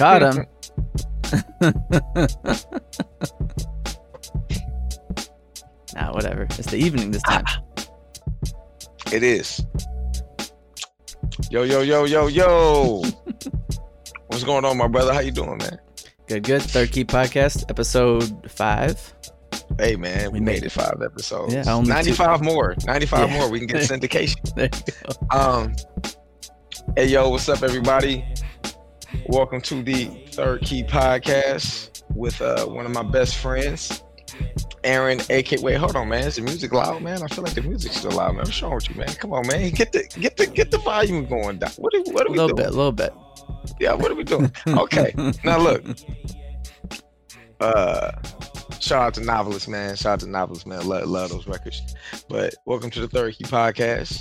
Got him. nah, whatever. It's the evening this time. It is. Yo, yo, yo, yo, yo. What's going on, my brother? How you doing, man? Good, good. Third Key Podcast, episode five. Hey, man, we, We made, made it five episodes. Yeah, only two. 95 more. 95 Yeah. more. We can get syndication. There you go. Um, hey, yo, what's up, everybody? Welcome to the Third Key Podcast with uh, one of my best friends, Aaron. AK, wait, hold on, man. Is the music loud, man? I feel like the music's still loud, man. What's wrong with you, man? Come on, man. Get the get the get the volume going down. What are, what are we doing? A little doing? bit, a little bit. Yeah, what are we doing? Okay. Now look. Uh shout out to novelist, man. Shout out to novelist, man. Love, love those records. But welcome to the Third Key Podcast.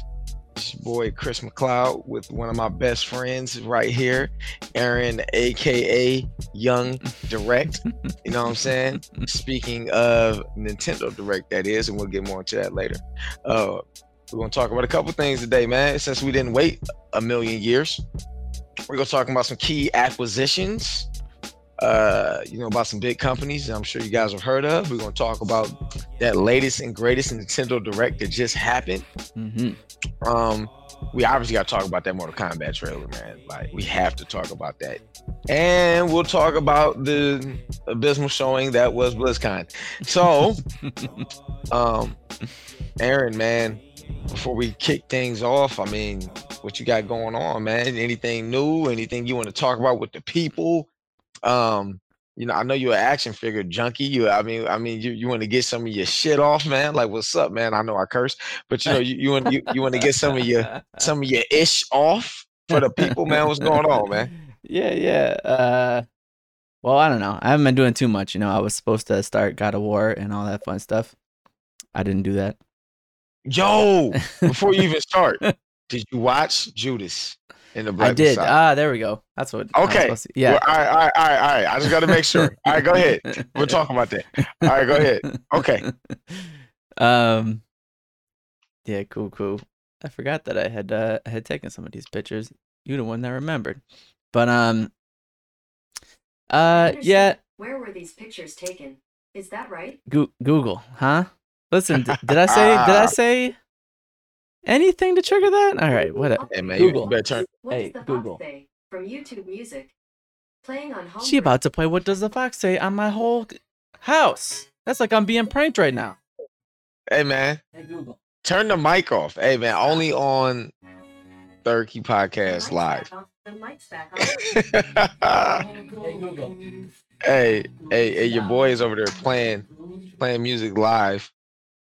It's your boy Chris McLeod with one of my best friends right here, Aaron, aka Young Direct. You know what I'm saying? Speaking of Nintendo Direct, that is, and we'll get more into that later. Uh, we're gonna talk about a couple things today, man. Since we didn't wait a million years, we're gonna talk about some key acquisitions. Uh, you know about some big companies I'm sure you guys have heard of. We're gonna talk about that latest and greatest Nintendo Direct that just happened. hmm Um, we obviously got to talk about that Mortal Kombat trailer, man. Like we have to talk about that, and we'll talk about the abysmal showing that was BlizzCon. So, um, Aaron, man, before we kick things off, I mean, what you got going on, man? Anything new? Anything you want to talk about with the people? Um, you know, I know you're an action figure junkie. You, I mean, I mean, you, you want to get some of your shit off, man. Like, what's up, man? I know I curse, but you know, you, you want you, you want to get some of your some of your ish off for the people, man. What's going on, man? Yeah, yeah. Uh, well, I don't know. I haven't been doing too much. You know, I was supposed to start God of War and all that fun stuff. I didn't do that. Yo, before you even start, did you watch Judas in the Black I did. Messiah? Ah, there we go. That's what. I was Okay. to- Yeah. Well, all right, all right, all right, all right. I just got to make sure. All right, go ahead. We're talking about that. All right, go ahead. Okay. Um. Yeah. Cool. Cool. I forgot that I had uh I had taken some of these pictures. You the one that remembered. But um. Uh. Understood. Yeah. Where were these pictures taken? Is that right? Goo Google. Huh. Listen. d- did I say? Did I say anything to trigger that? All right. Whatever. Hey, man, you Google. better turn. What Hey, the Google. Fox say? From YouTube Music. Playing on home. She about to play. What does the fox say on my whole house? That's like I'm being pranked right now. Hey, man, Hey Google. turn the mic off. Hey, man, only oh. on Third Key Podcast live. The mic's back on. Hey Google. hey, hey, hey, your boy is over there playing playing music live.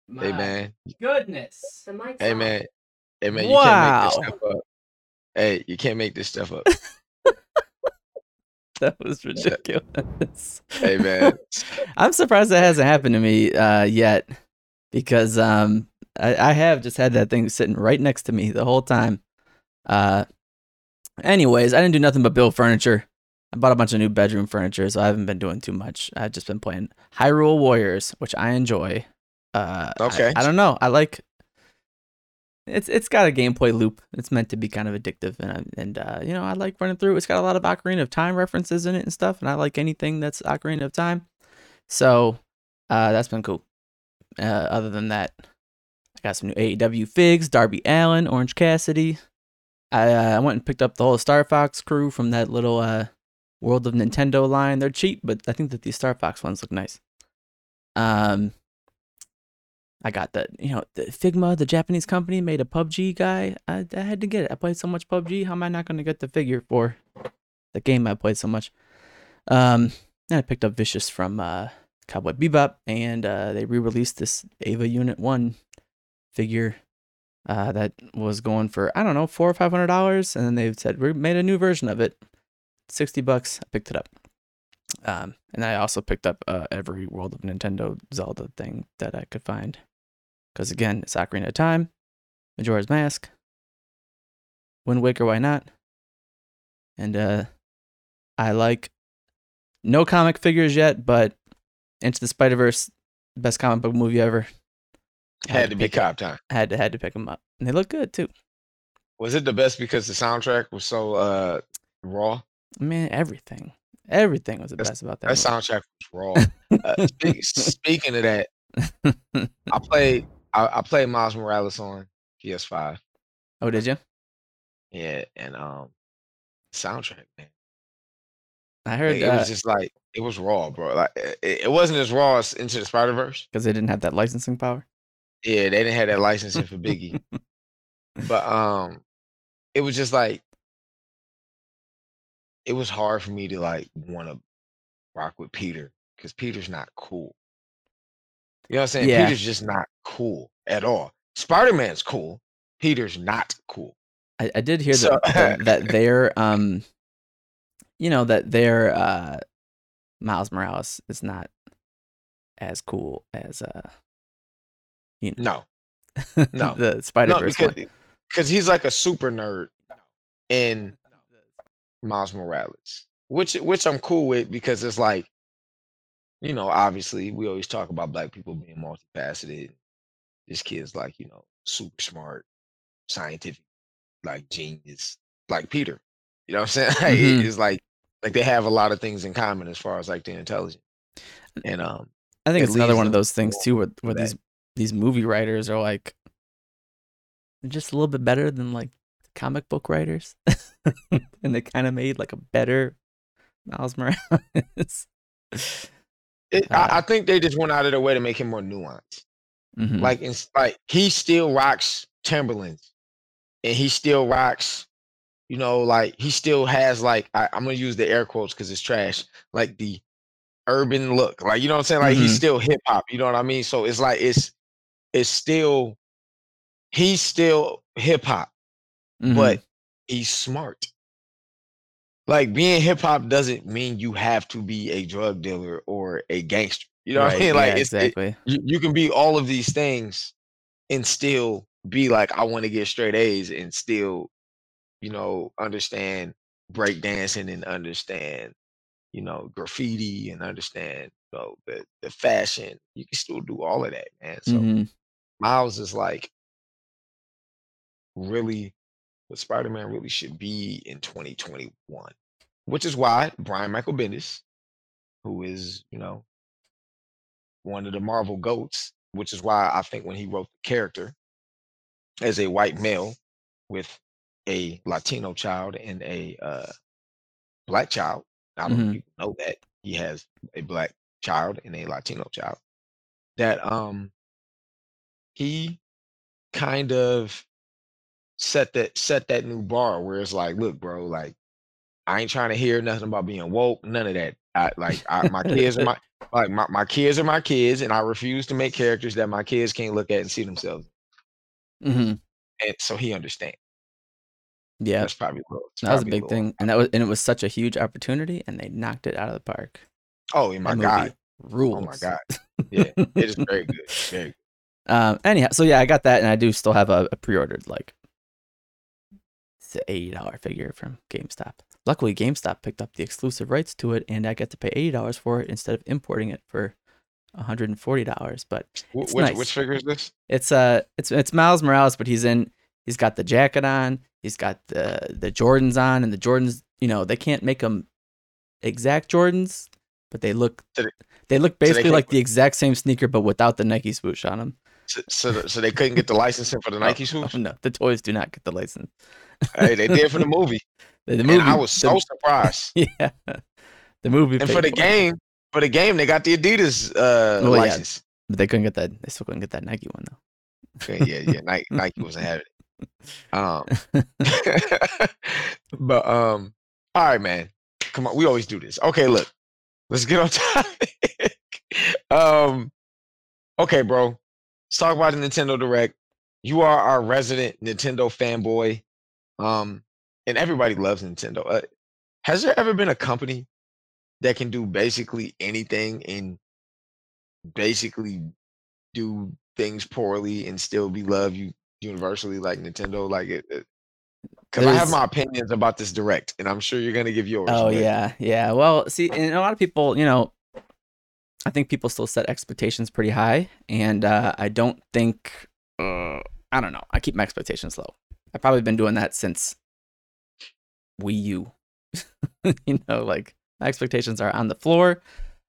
Hey, man. Goodness. The mic's Hey, on. man. Hey, man, you can't make this stuff up. Hey, you can't make this stuff up. That was ridiculous. hey, man. I'm surprised that hasn't happened to me uh, yet, because um, I, I have just had that thing sitting right next to me the whole time. Uh, anyways, I didn't do nothing but build furniture. I bought a bunch of new bedroom furniture, so I haven't been doing too much. I've just been playing Hyrule Warriors, which I enjoy. Uh, I- Okay. I, don't know. I like. It's it's got a gameplay loop. It's meant to be kind of addictive, and I- and uh, you know I like running through. It's got a lot of Ocarina of Time references in it and stuff, and I like anything that's Ocarina of Time. So uh, that's been cool. Uh, other than that, I got some new AEW figs, Darby Allin, Orange Cassidy. I uh, I went and picked up the whole Star Fox crew from that little uh, World of Nintendo line. They're cheap, but I think that these Star Fox ones look nice. Um, I got the you know the Figma, the Japanese company, made a PUBG guy. I, I had to get it. I played so much PUBG. How am I not going to get the figure for the game I played so much? Um, then I picked up Vicious from uh, Cowboy Bebop, and uh, they re-released this Eva Unit One figure uh, that was going for I don't know four or five hundred dollars, and then they said we made a new version of it, sixty bucks. I picked it up, um, and I also picked up uh, every World of Nintendo Zelda thing that I could find, because again, it's Ocarina of Time, Majora's Mask, Wind Waker, why not? And uh, I like no comic figures yet, but Into the Spider Verse, best comic book movie ever. Had to be cop time. Had to had to pick them up, and they look good too. Was it the best because the soundtrack was so uh raw? Man, everything, everything was the That's- best about that. That soundtrack was raw. Uh, speak, speaking of that. I played I, I played Miles Morales on PS5. oh, did you? Yeah, and um soundtrack, man. I heard Like, it was just like it was raw, bro. Like it, it wasn't as raw as Into the Spider Verse. because they didn't have that licensing power. Yeah, they didn't have that licensing for Biggie, but um, it was just like it was hard for me to like want to rock with Peter because Peter's not cool. You know what I'm saying? Yeah. Peter's just not cool at all. Spider Man's cool. Peter's not cool. I, I did hear So- that, that their um, you know that their uh, Miles Morales is not as cool as uh, you know, No, no. the Spider no, Verse because one. because he's like a super nerd in Miles Morales, which which I'm cool with because it's like, you know, obviously we always talk about black people being multifaceted. This kid's like, you know, super smart, scientific, like genius, like Peter. You know what I'm saying? Mhm. It's like like they have a lot of things in common as far as like their intelligence. And um, I think it it's another one of those things too, where, where these these movie writers are like just a little bit better than like comic book writers, and they kind of made like a better Miles Morales. it, Uh, I, I think they just went out of their way to make him more nuanced. Mhm. Like, it's like he still rocks Timberlands, and he still rocks, you know, like he still has like I, I'm gonna use the air quotes because it's trash, like the urban look, like you know what I'm saying. Like he's Mhm. still hip hop, you know what I mean. So it's like it's it's still he's still hip hop, Mhm. but he's smart. Like being hip hop doesn't mean you have to be a drug dealer or a gangster. You know what I mean? Like yeah, it's, it- exactly. you, you can be all of these things and still be like i want to get straight a's and still you know understand break dancing and understand you know graffiti and understand you know the, the fashion you can still do all of that man so Mhm. miles is like really what spider-man really should be in 2021 which is why brian michael bendis who is you know one of the marvel goats which is why i think when he wrote the character as a white male with a latino child and a uh, black child i don't know Mhm. if people know that he has a black child and a latino child that um he kind of set that set that new bar where it's like, look, bro, like I ain't trying to hear nothing about being woke, none of that. I like I, my kids are my like my, my kids are my kids, and I refuse to make characters that my kids can't look at and see themselves. Mhm. And so he understands. Yeah, That's probably that was a big low. thing, and that was and it was such a huge opportunity, and they knocked it out of the park. Oh, my That God. rules. Oh my God. Yeah, it is very good. Very good. Um. Anyhow, so yeah, I got that, and I do still have a, a pre-ordered like eighty dollar figure from GameStop. Luckily, GameStop picked up the exclusive rights to it, and I get to pay eighty dollars for it instead of importing it for one hundred and forty dollars. But It's which, nice. which figure is this? it's uh it's it's Miles Morales, but he's in he's got the jacket on, he's got the the Jordans on, and the Jordans, you know, they can't make them exact Jordans, but they look they- they look basically can't- like the exact same sneaker, but without the Nike swoosh on them. So, so, so they couldn't get the licensing for the Nike swoosh? no, the toys do not get the license. Hey, they did for the movie. The, the movie, I was so the- surprised. yeah, the movie. And for the it. game, for the game, they got the Adidas uh, Well, yeah. license. but they couldn't get that. They still couldn't get that Nike one though. Yeah, yeah, yeah. Nike, Nike wasn't having it. Um, but um, all right, man. Come on, we always do this. Okay, look, let's get on topic. um, okay, bro. Let's talk about the Nintendo Direct. You are our resident Nintendo fanboy, um, and everybody loves Nintendo. Uh, has there ever been a company that can do basically anything and basically do things poorly and still be loved you universally like Nintendo? Like it, because I have my opinions about this direct, and I'm sure you're gonna give yours. Oh yeah, yeah. Well, see, and a lot of people, you know, I think people still set expectations pretty high, and uh, I don't think, uh, I don't know. I keep my expectations low. I've probably been doing that since Wii U. you know, like my expectations are on the floor.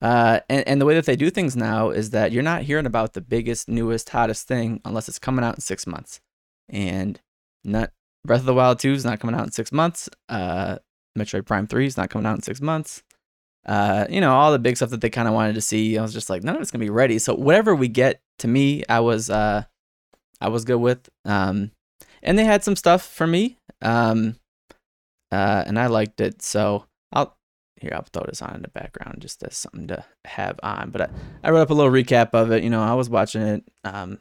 Uh, and, and the way that they do things now is that you're not hearing about the biggest, newest, hottest thing unless it's coming out in six months. And not Breath of the Wild 2 is not coming out in six months. Uh, Metroid Prime 3 is not coming out in six months. Uh, you know, all the big stuff that they kind of wanted to see. I was just like, none of it's gonna be ready. So whatever we get, to me, I was uh, I was good with. Um, and they had some stuff for me. Um, uh, and I liked it. So I'll here I'll throw this on in the background just as something to have on. But I, I wrote up a little recap of it. You know, I was watching it um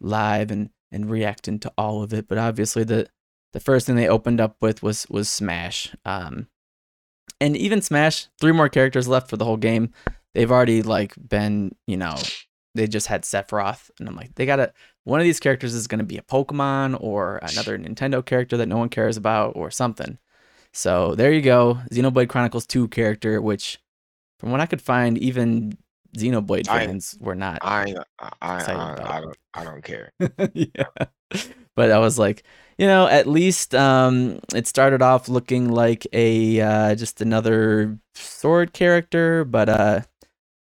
live and and reacting to all of it. But obviously the the first thing they opened up with was was Smash. Um, and even Smash, three more characters left for the whole game. They've already like been, you know, they just had Sephiroth, and I'm like, they gotta. One of these characters is gonna be a Pokemon or another Nintendo character that no one cares about or something. So there you go, Xenoblade Chronicles 2 character, which, from what I could find, even Xenoblade I- fans were not I I, I, I, I don't I don't care. yeah. But I was like, you know, at least um, it started off looking like a uh, just another sword character, but uh,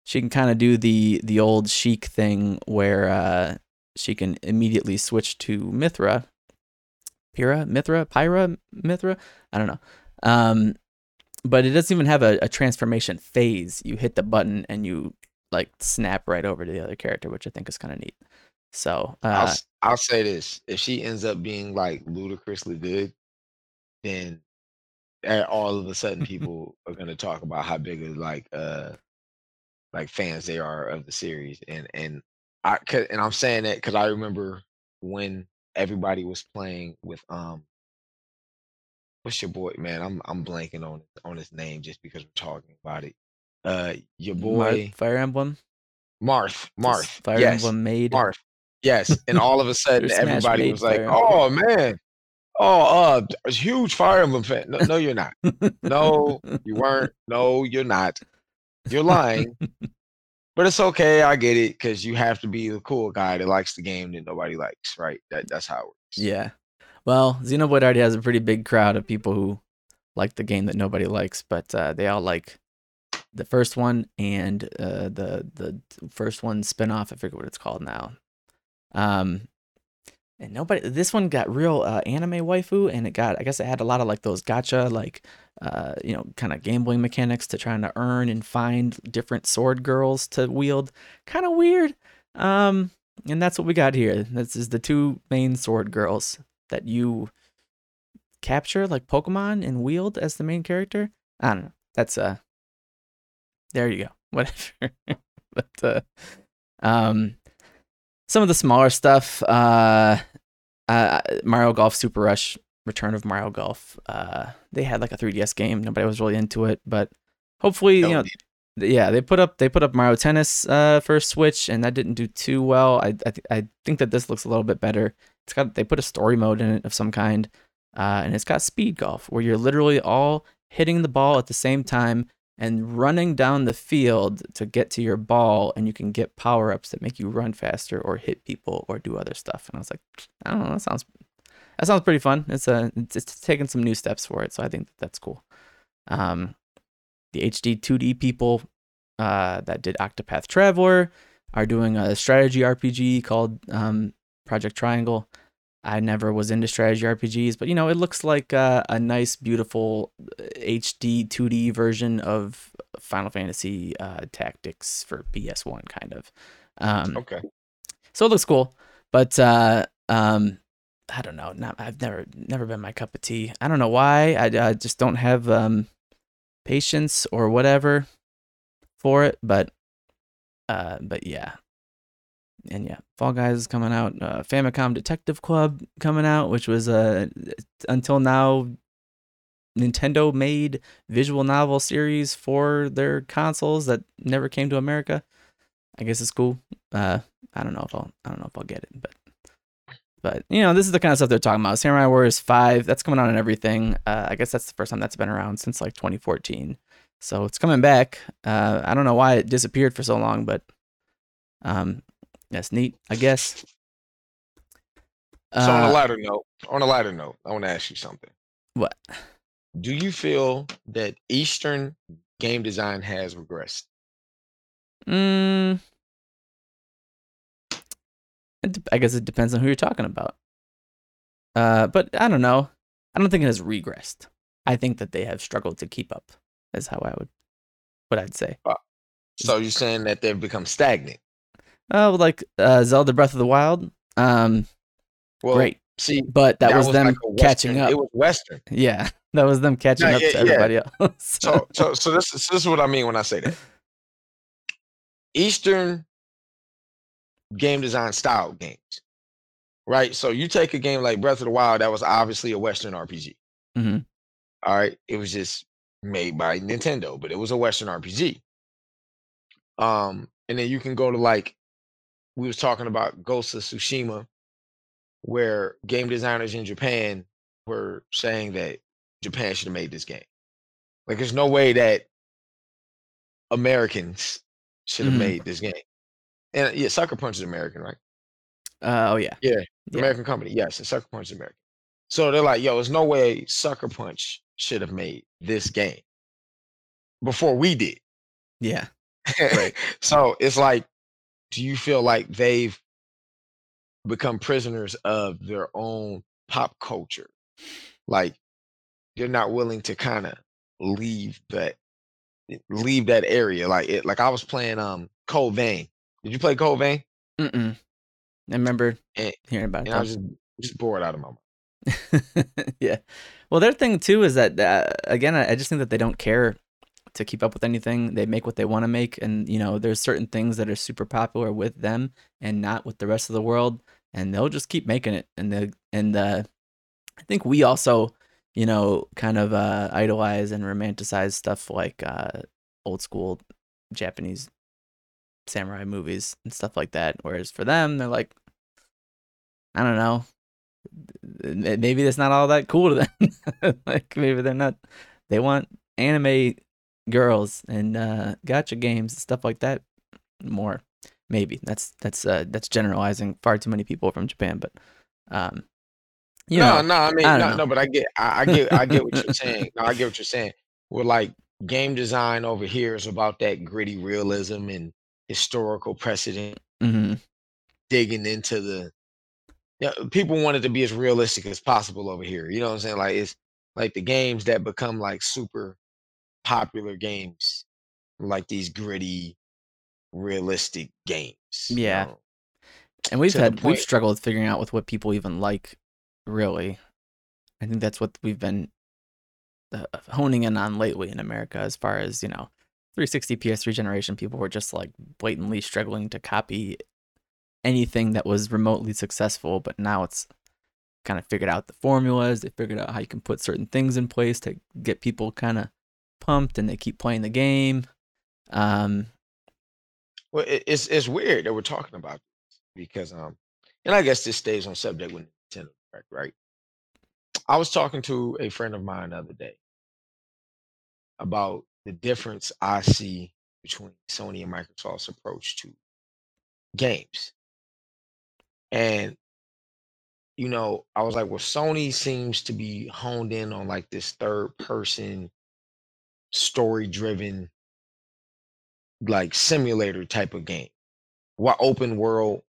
she can kind of do the the old Sheik thing where uh, she can immediately switch to Mythra, Pyrrha, Mythra, Pyra, Mythra. I don't know. Um, but it doesn't even have a, a transformation phase. You hit the button and you like snap right over to the other character, which I think is kind of neat. So I'll uh, s- I'll say this: if she ends up being like ludicrously good, then eh, all of a sudden people are going to talk about how big of like uh like fans they are of the series, and and I and I'm saying that because I remember when everybody was playing with um what's your boy man I'm I'm blanking on on his name just because we're talking about it. Uh, your boy Fire Emblem. Marth Marth Fire yes Emblem made. Marth yes, and all of a sudden everybody was like, "Oh man, oh uh, a huge Fire Emblem fan." No, no, you're not. No, you weren't. No, you're not. You're lying. But it's okay. I get it because you have to be the cool guy that likes the game that nobody likes, right? That that's how it works. Yeah. Well, Xenoblade already has a pretty big crowd of people who like the game that nobody likes, but uh, they all like the first one and uh, the the first one spin-off. I forget what it's called now. Um, and nobody. This one got real uh, anime waifu, and it got. I guess it had a lot of like those gacha, like uh, you know, kind of gambling mechanics to trying to earn and find different sword girls to wield. Kind of weird. Um, and that's what we got here. This is the two main sword girls that you capture like Pokemon and wield as the main character. I don't know. That's uh there you go. Whatever. but uh um some of the smaller stuff, uh uh Mario Golf Super Rush, Return of Mario Golf. Uh they had like a 3DS game. Nobody was really into it, but hopefully, No, you know, yeah, they put up they put up Mario Tennis uh for Switch and that didn't do too well. I I, th- I think that this looks a little bit better. It's got they put a story mode in it of some kind. Uh and it's got speed golf where you're literally all hitting the ball at the same time and running down the field to get to your ball and you can get power-ups that make you run faster or hit people or do other stuff. And I was like, I don't know, that sounds that sounds pretty fun. It's a it's, it's taking some new steps for it, so I think that that's cool. Um the HD 2D people uh, that did Octopath Traveler are doing a strategy RPG called um, Project Triangle. I never was into strategy RPGs, but you know, it looks like uh, a nice, beautiful uh, HD 2D version of Final Fantasy uh, Tactics for PS1, kind of. Um, Okay. so it looks cool, but uh, um, I don't know. Not I've never never been my cup of tea. I don't know why. I, I just don't have um, patience or whatever for it. But uh, but yeah, and yeah, Fall Guys is coming out. Uh, Famicom Detective Club coming out, which was uh, until now Nintendo made visual novel series for their consoles that never came to America. I guess it's cool. Uh, I don't know if I'll I don't know if I'll get it, but but you know this is the kind of stuff they're talking about. Samurai Warriors Five that's coming out on everything. Uh, I guess that's the first time that's been around since like 2014. So it's coming back. Uh, I don't know why it disappeared for so long, but um, that's neat. I guess. So on a Uh, lighter note, on a lighter note, I want to ask you something. what? Do you feel that Eastern game design has regressed? Mm, I guess it depends on who you're talking about. Uh, but I don't know. I don't think it has regressed. I think that they have struggled to keep up. Is how I would, what I'd say. So you're saying that they've become stagnant? Oh, like uh, Zelda Breath of the Wild. Um, Well, great, See, but that, was, them like catching up. It was Western. yeah, that was them catching up yeah, to yeah. everybody else. So, so, so this, is- this is what I mean when I say that. Eastern game design style games, right? So you take a game like Breath of the Wild, that was obviously a Western RPG. Mhm. All right, it was just made by Nintendo, but it was a Western RPG. Um, and then you can go to like we was talking about Ghost of Tsushima, where game designers in Japan were saying that Japan should have made this game. Like, there's no way that Americans should have Mhm. made this game. And yeah, Sucker Punch is American, right? Uh, oh yeah, Yeah, Yeah. American company. Yes, and Sucker Punch is American. So they're like, yo, there's no way Sucker Punch should have made this game before we did. yeah. Right. so it's like, do you feel like they've become prisoners of their own pop culture? Like they're not willing to kind of leave that leave that area. Like it like I was playing um Code Vein. Did you play Code Vein? Mm-mm. I remember And- hearing about it. I was just just bored out of my mind. yeah. Well, their thing too is that uh, again, I I just think that they don't care to keep up with anything. They make what they want to make, and you know, there's certain things that are super popular with them and not with the rest of the world, and they'll just keep making it. And the and the, I think we also, you know, kind of uh, idolize and romanticize stuff like uh, old school Japanese samurai movies and stuff like that. Whereas for them, they're like, I don't know, maybe that's not all that cool to them. like maybe they're not. They want anime girls and uh, gacha games and stuff like that more. Maybe that's that's uh, that's generalizing far too many people from Japan, but um, you no, know, no, I mean, I no, know. no, but I get, I, I get, I get what you're saying. No, I get what you're saying. We're like game design over here is about that gritty realism and historical precedent, mhm, digging into the. Yeah, people want it to be as realistic as possible over here. You know what I'm saying? Like it's like the games that become like super popular games, like these gritty, realistic games. you Yeah. know? and we've to had we've struggled figuring out with what people even like. Really, I think that's what we've been uh, honing in on lately in America, as far as you know, 360 PS3 generation people were just like blatantly struggling to copy anything that was remotely successful, but now it's kind of figured out the formulas. They figured out how you can put certain things in place to get people kind of pumped, and they keep playing the game. Um, Well, it, it's it's weird that we're talking about because um, and I guess this stays on subject with Nintendo, right? Right. I was talking to a friend of mine the other day about the difference I see between Sony and Microsoft's approach to games, and you know, I was like, well, Sony seems to be honed in on like this third person, story driven like simulator type of game. What open world,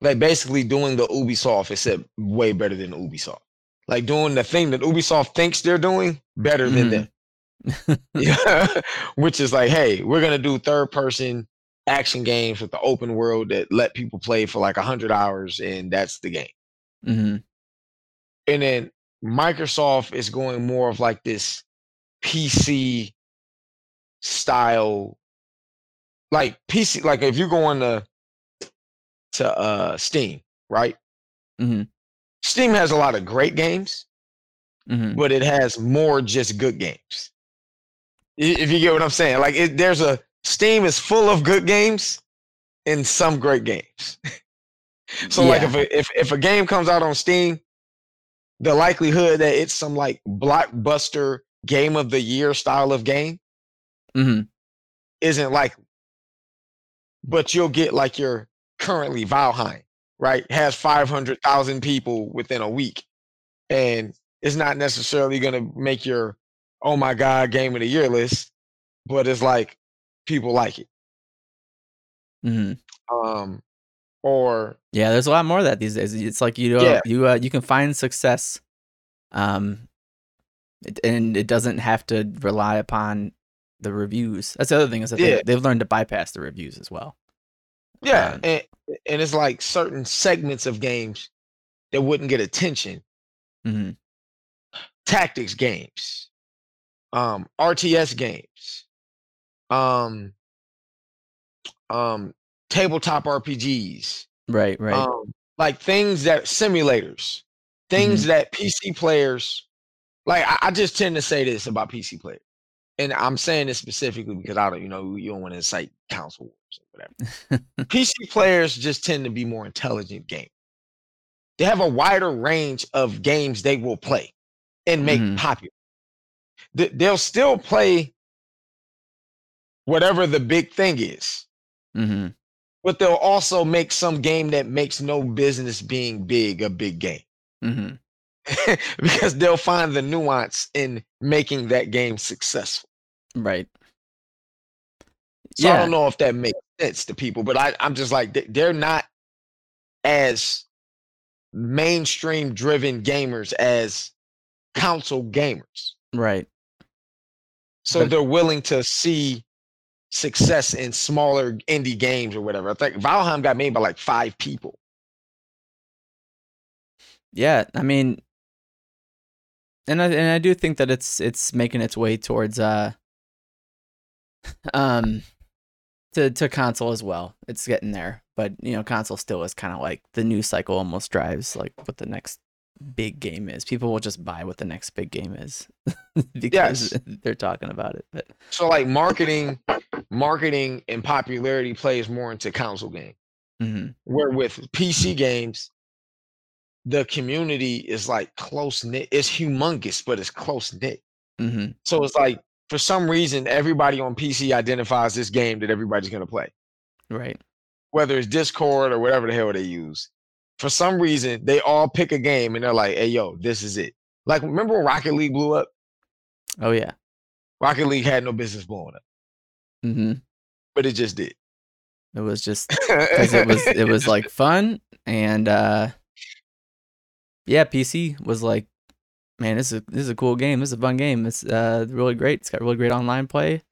like basically doing the Ubisoft except way better than Ubisoft. Like doing the thing that Ubisoft thinks they're doing better than them. Yeah. Which is like, hey, we're gonna do third person action games with the open world that let people play for like a hundred hours and that's the game. mhm, And then Microsoft is going more of like this PC style, like PC. Like if you're going to to uh, Steam, right? mhm, Steam has a lot of great games, mhm. but it has more just good games. If you get what I'm saying, like it, there's a Steam is full of good games and some great games. so like if a, if if a game comes out on Steam, the likelihood that it's some like blockbuster game of the year style of game Mhm. isn't likely. But you'll get like your currently Valheim right, has 500,000 people within a week. And it's not necessarily going to make your, oh my God, game of the year list, but it's like people like it. Mm-hmm. Um, or Yeah, there's a lot more of that these days. It's like you know, Yeah. you uh, you can find success, um, it, and it doesn't have to rely upon the reviews. That's the other thing is that Yeah. they, they've learned to bypass the reviews as well. yeah, Um, and, and it's like certain segments of games that wouldn't get attention. hmm Tactics games, um, RTS games, um, um, tabletop RPGs, Right, right. um, like things that simulators, things Mm-hmm. that PC players like. I, I just tend to say this about PC players, and I'm saying this specifically because I don't, you know, you don't want to incite console wars or whatever. PC players just tend to be more intelligent game. They have a wider range of games they will play and make Mhm. popular. They'll still play whatever the big thing is hmm but they'll also make some game that makes no business being big a big game hmm because they'll find the nuance in making that game successful. Right. So I don't know if that makes sense to people, but I, I'm just like they- they're not as mainstream driven gamers as console gamers. Right. So But- they're willing to see success in smaller indie games or whatever. I think Valheim got made by like five people. Yeah. I mean, and I and I do think that it's it's making its way towards uh um to to console as well. It's getting there, but you know, console still is kind of like the news cycle almost drives like what the next big game is. People will just buy what the next big game is because Yes. they're talking about it. But So like marketing, marketing and popularity plays more into console game. mhm, Where with PC games, the community is like close knit. It's humongous, but it's close knit. mhm, So it's like for some reason, everybody on PC identifies this game that everybody's gonna play, right. whether it's Discord or whatever the hell they use. For some reason, they all pick a game and they're like, "Hey, yo, this is it." Like, remember when Rocket League blew up? Oh yeah. Rocket League had no business blowing up, Mm-hmm. but it just did. It was just because it was it was like fun and uh yeah pc was like man this is this is a cool game. This is a fun game. It's uh really great. It's got really great online play.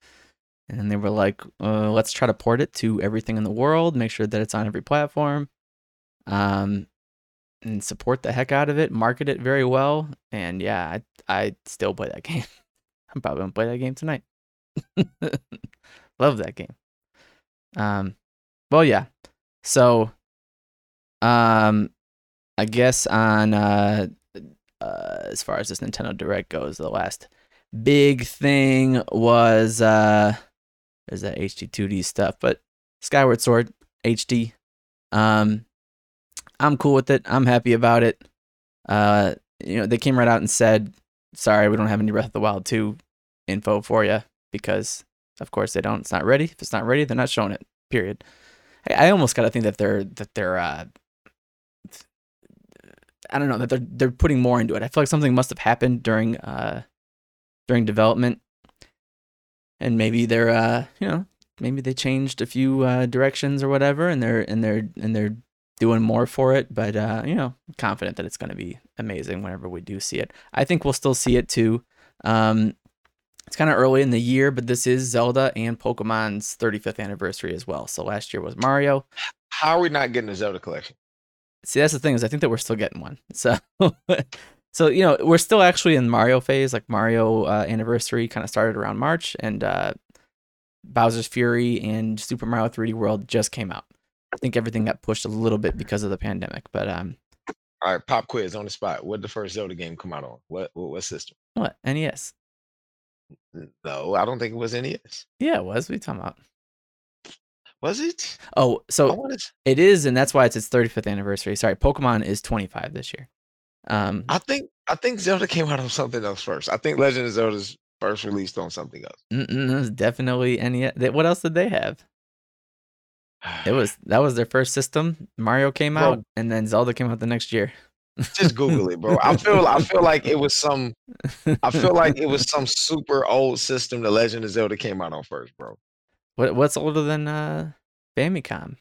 And they were like uh, let's try to port it to everything in the world make sure that it's on every platform um and support the heck out of it market it very well. And yeah i i still play that game. I'm probably gonna play that game tonight. Love that game. Um well yeah. So um i guess on uh, uh as far as this nintendo direct goes the last big thing was uh there's that hd 2d stuff but skyward sword hd um i'm cool with it. I'm happy about it. Uh you know they came right out and said sorry we don't have any breath of the wild 2 info for you because of course they don't. It's not ready. If it's not ready they're not showing it period. I, I almost gotta think that they're that they're uh I don't know that they're they're putting more into it. I feel like something must have happened during uh during development, and maybe they're uh you know maybe they changed a few uh, directions or whatever, and they're and they're and they're doing more for it. But uh, you know, confident that it's going to be amazing whenever we do see it. I think we'll still see it too. Um, it's kind of early in the year, but this is Zelda and Pokemon's 35th anniversary as well. So last year was Mario. How are we not getting a Zelda collection? See, that's the thing is I think that we're still getting one. So, so you know, we're still actually in Mario phase. Like Mario uh, anniversary kind of started around March, and uh, Bowser's Fury and Super Mario 3D World just came out. I think everything got pushed a little bit because of the pandemic, but um, All right, pop quiz on the spot. What the first Zelda game come out on? What what, what system? what NES? No, I don't think it was NES. Yeah, it was. What are you talking about? Was it? Oh, so to- it is, and that's why it's its 35th anniversary. Sorry, Pokemon is 25 this year. Um, I think I think Zelda came out on something else first. I think Legend of Zelda's first released on something else. mm-mm, it was definitely. They- What else did they have? It was that was their first system. Mario came Bro. out, and then Zelda came out the next year. just Google it, bro. I feel I feel like it was some I feel like it was some super old system the Legend of Zelda came out on first, bro. What what's older than uh Famicom?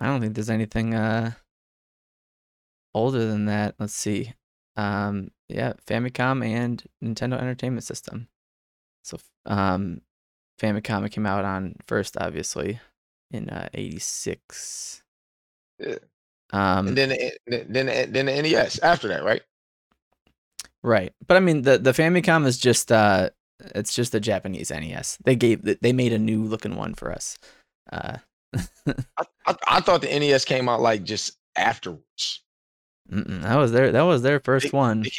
I don't think there's anything uh older than that. Let's see. Um yeah, Famicom and Nintendo Entertainment System. So um Famicom came out on first obviously in uh 86. Yeah. Um And then then then the NES after that, right? Right. But I mean the the Famicom is just uh it's just a Japanese NES. They gave they made a new looking one for us. Uh I, I, I thought the NES came out like just afterwards. mm-mm, that was their that was their first one. They,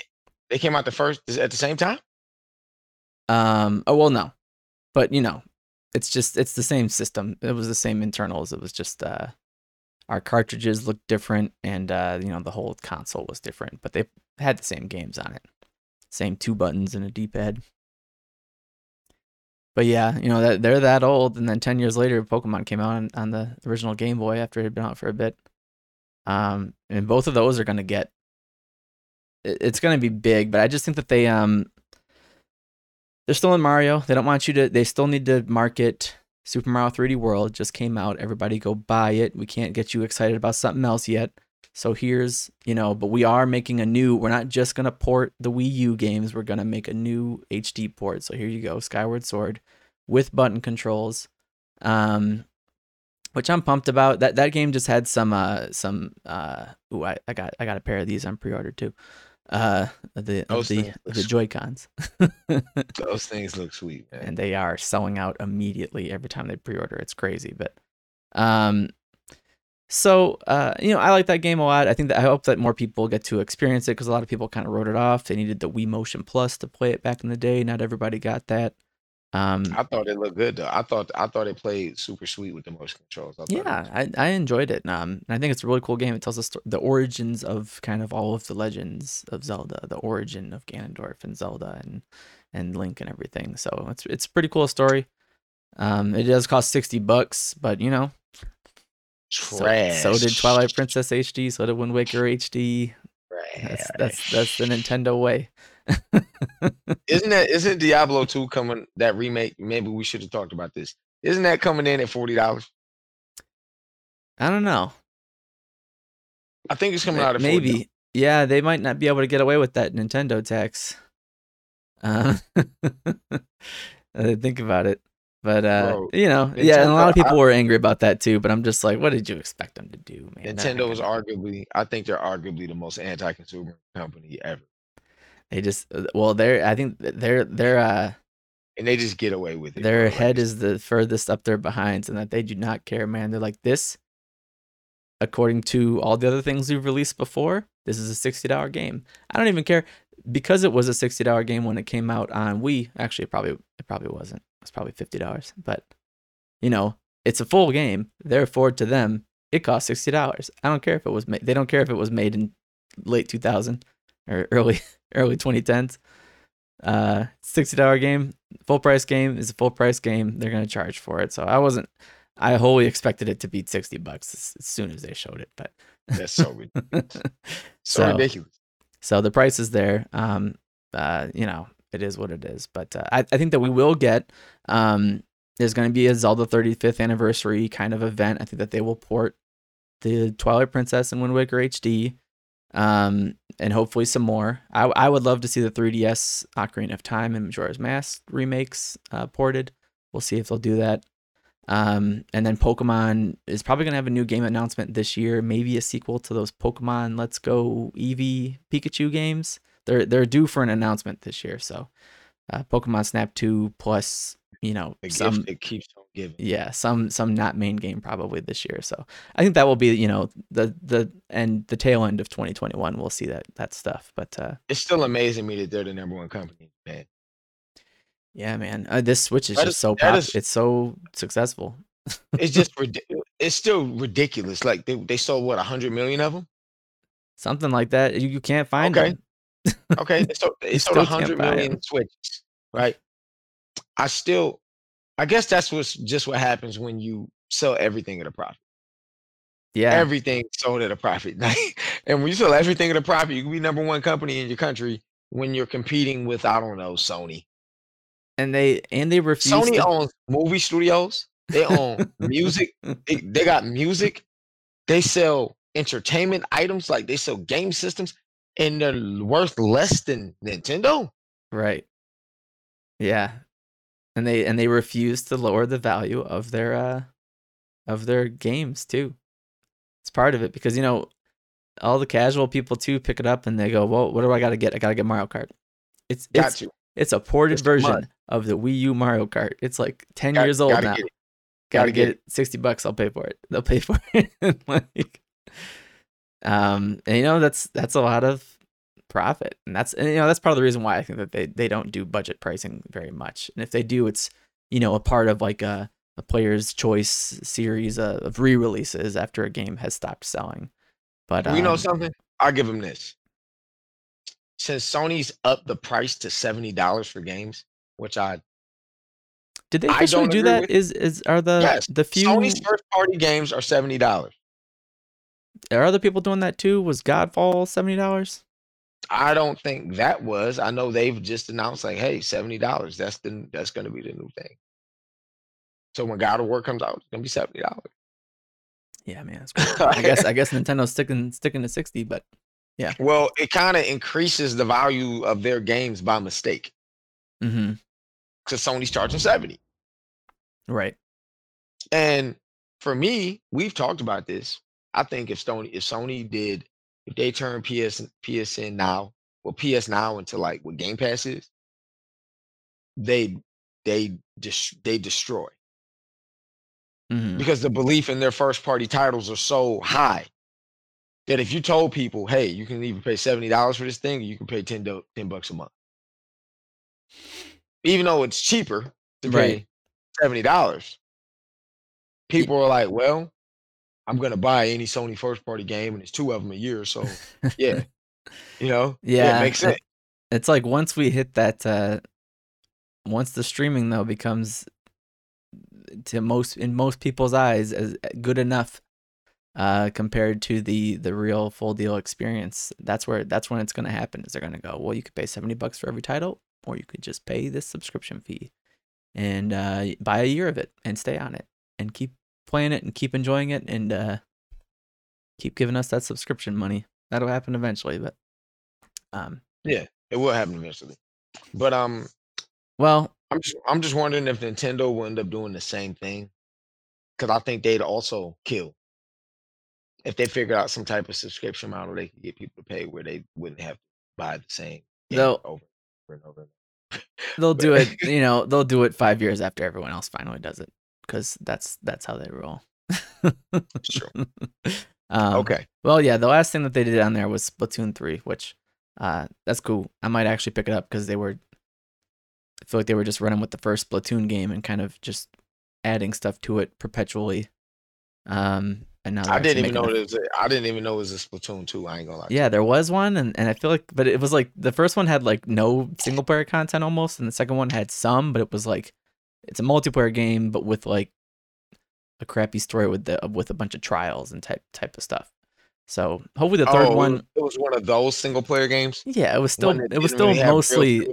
they came out the first at the same time. Um oh well no. But you know, it's just it's the same system. It was the same internals. It was just uh our cartridges looked different and uh you know the whole console was different, but they had the same games on it. Same two buttons and a D-pad. But yeah, you know that they're that old, and then ten years later, Pokemon came out on, on the original Game Boy after it had been out for a bit. Um, and both of those are gonna get. it- It's gonna be big, but I just think that they um. They're still in Mario. They don't want you to. They still need to market Super Mario 3D World. Just came out. Everybody go buy it. We can't get you excited about something else yet. So here's, you know, but we are making a new, we're not just going to port the Wii U games, we're going to make a new HD port. So here you go, Skyward Sword with button controls. Um which I'm pumped about. That that game just had some uh some uh ooh, I, I got I got a pair of these on pre-order too. Uh the Those the the. Joy-Cons. Those things look sweet, man. and they are selling out immediately every time they pre-order. It's crazy, but um, so uh, you know, I like that game a lot. I think that I hope that more people get to experience it because a lot of people kind of wrote it off. They needed the Wii Motion Plus to play it back in the day. Not everybody got that. Um, I thought it looked good though. I thought I thought it played super sweet with the motion controls. I yeah, I, I enjoyed it. Um, and I think it's a really cool game. It tells the the origins of kind of all of the legends of Zelda, the origin of Ganondorf and Zelda and and Link and everything. So it's it's a pretty cool story. Um, it does cost sixty bucks, but you know, trash. so did Twilight Princess HD. So did Wind Waker HD. That's that's that's the Nintendo way. Isn't that isn't Diablo 2 coming that remake? Maybe we should have talked about this. Isn't that coming in at forty dollars? I don't know. I think it's coming out at 40. Maybe. Yeah, they might not be able to get away with that Nintendo tax. Uh, think about it. But uh, Bro, you know, yeah, and a lot of Nintendo- people were angry about that too. But I'm just like, what did you expect them to do, man? Nintendo is arguably, I think they're arguably the most anti-consumer company ever, They just uh, well, they're I think they're they're uh and they just get away with it. their bro. Head is the furthest up their behinds, and that they do not care, man. They're like this. According to all the other things we've released before, this is a sixty dollar game. I don't even care because it was a sixty dollar game when it came out on Wii. Actually, it probably it probably wasn't. Was probably fifty dollars. But you know, it's a full game. Therefore, to them, it costs sixty dollars. I don't care if it was made. They don't care if it was made in late two thousand or early early twenty tens. Uh, sixty dollar game, full price game is a full price game. They're gonna charge for it. So I wasn't. I wholly expected it to be sixty bucks as, as soon as they showed it, but That's so ridiculous. So, So- ridiculous. so the price is there. Um, uh, you know, it is what it is. But uh, I, I think that we will get. Um, there's going to be a Zelda 35th anniversary kind of event. I think that they will port the Twilight Princess and Wind Waker HD, um, and hopefully some more. I, I would love to see the 3DS Ocarina of Time and Majora's Mask remakes uh, ported. We'll see if they'll do that. Um, and then Pokemon is probably gonna have a new game announcement this year, maybe a sequel to those Pokemon Let's Go Eevee Pikachu games. They're they're due for an announcement this year, so uh, Pokemon Snap 2 plus you know The some that keeps on giving. yeah some some not main game probably this year. So I think that will be you know the the and the tail end of 2021 we'll see that that stuff. But uh, It's still amazing me that they're the number one company, man. yeah, man, uh, this Switch is That just is- so pop- is- it's so successful. It's just it's still ridiculous. Like they, they sold what hundred million of them. Something like that. You, you can't find Okay. them. Okay, they sold, they sold can't hundred million switches, right? I still I guess that's what's just what happens when you sell everything at a profit. Yeah. Everything sold at a profit. and when you sell everything at a profit, you can be number one company in your country when you're competing with, I don't know, Sony. and they and they refuse Sony to owns movie studios. They own music. They, they got music. They sell entertainment items, like they sell game systems, and they're worth less than Nintendo. Right. Yeah. And they and they refuse to lower the value of their uh of their games too. It's part of it because you know all the casual people too pick it up and they go, "Well, what do I got to get? I got to get Mario Kart." It's Got it's to. it's a ported It's version mud. of the Wii U Mario Kart. It's like 10 Got- years old gotta now. get it. Gotta Gotta get get it. 60 bucks, I'll pay for it. They'll pay for it. like um and you know that's that's a lot of profit and that's and, you know that's part of the reason why i think that they they don't do budget pricing very much and if they do it's you know a part of like a, a player's choice series of, re-releases after a game has stopped selling but We know um, something. I'll give them this. Since Sony's up the price to seventy dollars for games, which I did they I officially do agree is is are the Yes, the few Sony's first party games are seventy dollars. Are other people doing that too was godfall $70 I don't think that was. I know they've just announced like, hey, seventy dollars. That's the that's going to be the new thing. So when God of War comes out, it's going to be seventy dollars. yeah man cool. i guess i guess nintendo's sticking sticking to 60 but yeah. well, it kind of increases the value of their games by mistake hmm because Sony's charging seventy. right And for me, we've talked about this. I think if Sony if Sony did if they turn PS PSN now, well PS now into like what Game Pass is, they they dis- they destroy. Hmm because the belief in their first party titles are so high that if you told people, hey, you can either pay seventy dollars for this thing, or you can pay 10, do- 10 bucks a month, even though it's cheaper to pay Right. seventy dollars, people are like, well, I'm gonna buy any Sony first party game, and it's two of them a year, so yeah, you know, Yeah, it makes it- sense. it's like once we hit that uh once the streaming though becomes to most in most people's eyes as uh, good enough uh compared to the the real full deal experience that's where that's when it's going to happen is they're going to go well you could pay 70 bucks for every title or you could just pay this subscription fee and uh buy a year of it and stay on it and keep playing it and keep enjoying it and uh keep giving us that subscription money. That'll happen eventually but um yeah, It will happen eventually, but um, well I'm just I'm just wondering if Nintendo will end up doing the same thing, because I think they'd also kill. If they figured out some type of subscription model they could get people to pay where they wouldn't have to buy the same They'll- over and over. they'll do it you know they'll do it five years after everyone else finally does it because that's that's how they roll Sure. um, Okay. well yeah the last thing that they did on there was splatoon 3 which uh that's cool i might actually pick it up because they were i feel like they were just running with the first splatoon game and kind of just adding stuff to it perpetually um and now I didn't even know it was. A, I didn't even know it was a Splatoon two. I ain't gonna lie. yeah, there was one, and, and I feel like, but it was like the first one had like no single player content almost, and the second one had some, but it was like it's a multiplayer game, but with like a crappy story with the with a bunch of trials and type type of stuff. So hopefully the third Oh, one, was- It was one of those single player games. yeah, it was still it was still really mostly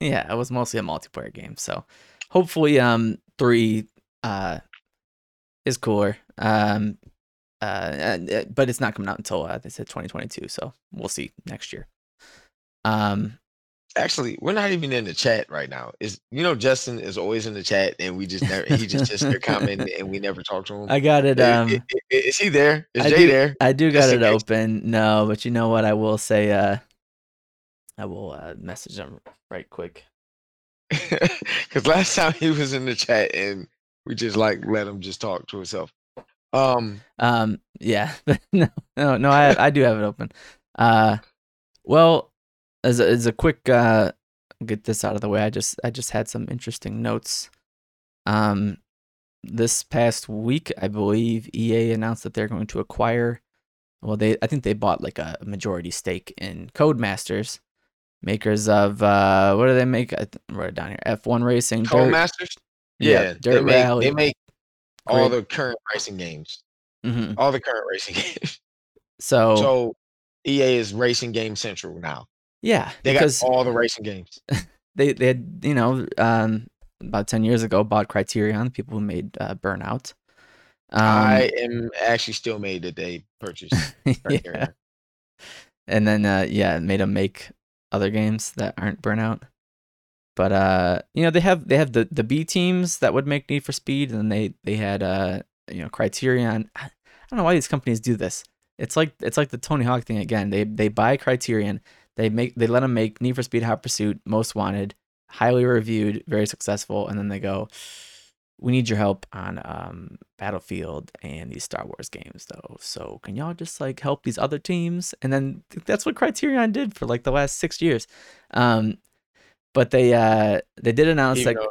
yeah, it was mostly a multiplayer game. So hopefully, um, three uh is cooler. Um, uh, uh, but it's not coming out until uh, they said 2022. So we'll see next year. Um, Actually, we're not even in the chat right now. Is you know Justin is always in the chat, and we just never. he just there commenting, and we never talk to him. I got it. Um, i- i- is he there? Is I Jay do- there? I do got just it open. No, but you know what? I will say. Uh, I will uh, message him right quick. Because last time he was in the chat, and we just like let him just talk to himself. Um, Um, yeah, no, no, no. I I do have it open. Uh, well, as a, as a quick uh, get this out of the way. I just I just had some interesting notes. Um, this past week, I believe EA announced that they're going to acquire. Well, they I think they bought like a majority stake in Codemasters, makers of uh, what do they make? I wrote it down here. F1 Racing, Codemasters. Yeah, Dirt they make Rally. they make all Great. the current racing games. Mhm. All the current racing games. So, So EA is racing game central now. Yeah, They got all the racing games. they they had you know um about 10 years ago bought criterion the people who made uh, burnout um I am actually still made that they purchased. yeah. Criterion. and then uh yeah made them make other games that aren't burnout but uh you know they have they have the the b teams that would make need for speed and then they they had uh you know criterion i don't know why these companies do this it's like it's like the tony hawk thing again they they buy criterion they make they let them make need for speed hot pursuit most wanted highly reviewed very successful and then they go we need your help on um, Battlefield and these Star Wars games, though. So can y'all just like help these other teams? And then that's what Criterion did for like the last six years. Um, but they uh, they did announce Even like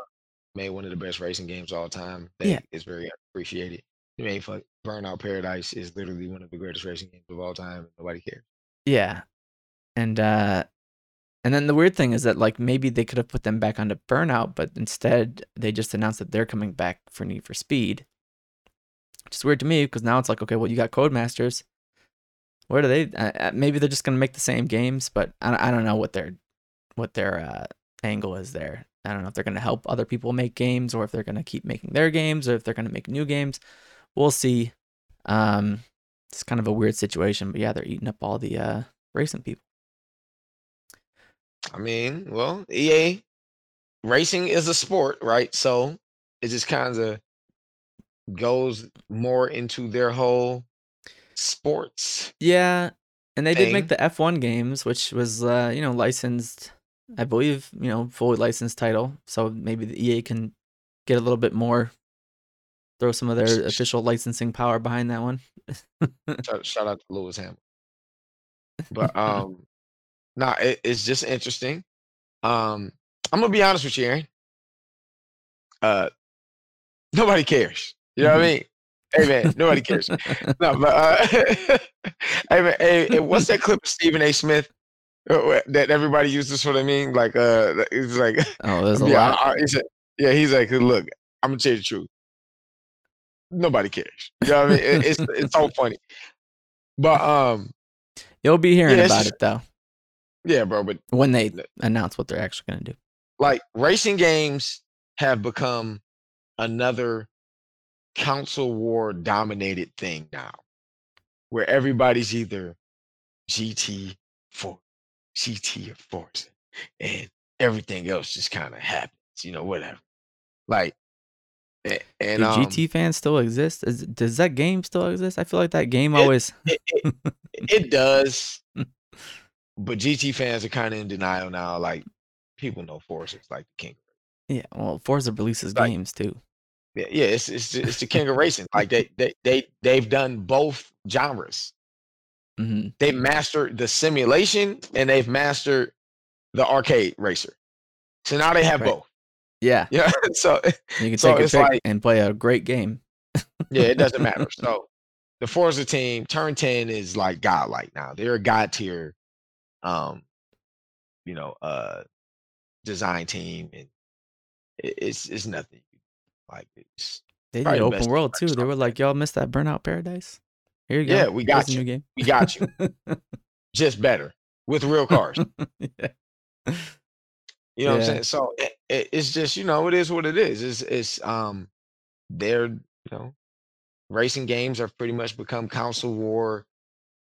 made one of the best racing games of all time. That Yeah. is very appreciated. I mean, fuck, Burnout Paradise is literally one of the greatest racing games of all time. Nobody cares. yeah, and uh, and then the weird thing is that like maybe they could have put them back onto Burnout, but instead they just announced that they're coming back for Need for Speed. Which is weird to me because now it's like okay, well you got Codemasters. Where do they? Uh, uh, maybe they're just gonna make the same games, but I, I don't know what their what their uh, angle is there. I don't know if they're gonna help other people make games or if they're gonna keep making their games or if they're gonna make new games. We'll see. Um, it's kind of a weird situation, but yeah, they're eating up all the uh, racing people. I mean, well, EA racing is a sport, right? So it just kind of goes more into their whole sports. Yeah, and they did make the F1 games, which was uh, you know licensed, I believe, you know, fully licensed title. So maybe the EA can get a little bit more, throw some of their official licensing power behind that one. Shout, shout out to Lewis Hamilton. But um, nah, it, it's just interesting. Um, I'm gonna be honest with you, Aaron. Uh, nobody cares. You know what I mean? Hey man, nobody cares. No, but uh, hey man, hey, hey, what's that clip of Stephen A. Smith uh, that everybody uses for what I mean? Like, uh, it's like, oh, there's a yeah, lot. I- I- he said, yeah, he's like, look, I'm gonna tell you the truth. Nobody cares. You know what I mean? It- it's it's so funny. But um, You'll be hearing Yeah, about just- it though yeah, bro. But when they announce what they're actually gonna do. like racing games have become another console war dominated thing now where everybody's either gt for gt or forza and everything else just kind of happens you know whatever like and um, GT fans still exist? Is, does that game still exist? I feel like that game It- always. it, it, it does but gt fans are kind of in denial now like people know forza is like the king Yeah, well, Forza releases Like- games too. Yeah, yeah, it's it's the- it's the king of racing. Like they they they they've done both genres. hmm They've mastered the simulation and they've mastered the arcade racer. So now they have Right. both. Yeah, Yeah. So you can So take a pick like- and play a great game. yeah, it doesn't matter. So the Forza team, turn 10 is like godlike now. They're a god tier um, you know, uh design team and it, it's it's nothing. Like it's They did open best world too. They were like, "Y'all missed that Burnout Paradise." Here you go. Yeah, we got a you. new game. we got you. Just better with real cars. yeah. You know what I'm saying? So it, it, it's just, you know, it is what it is. It's it's um they're, you know, racing games have pretty much become console war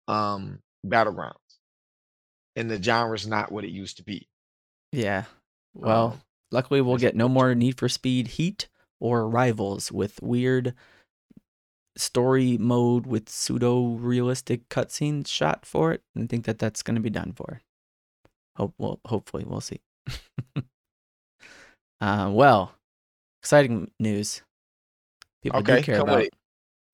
um battlegrounds. And the genre's not what it used to be. Yeah. Well, Um, luckily we'll get no more Need for Speed Heat or Rivals with weird story mode with pseudo realistic cutscenes shot for it. And I think that that's going to be done for. Hope well, hopefully we'll see. uh, well, exciting news. People Okay, do care come about with it.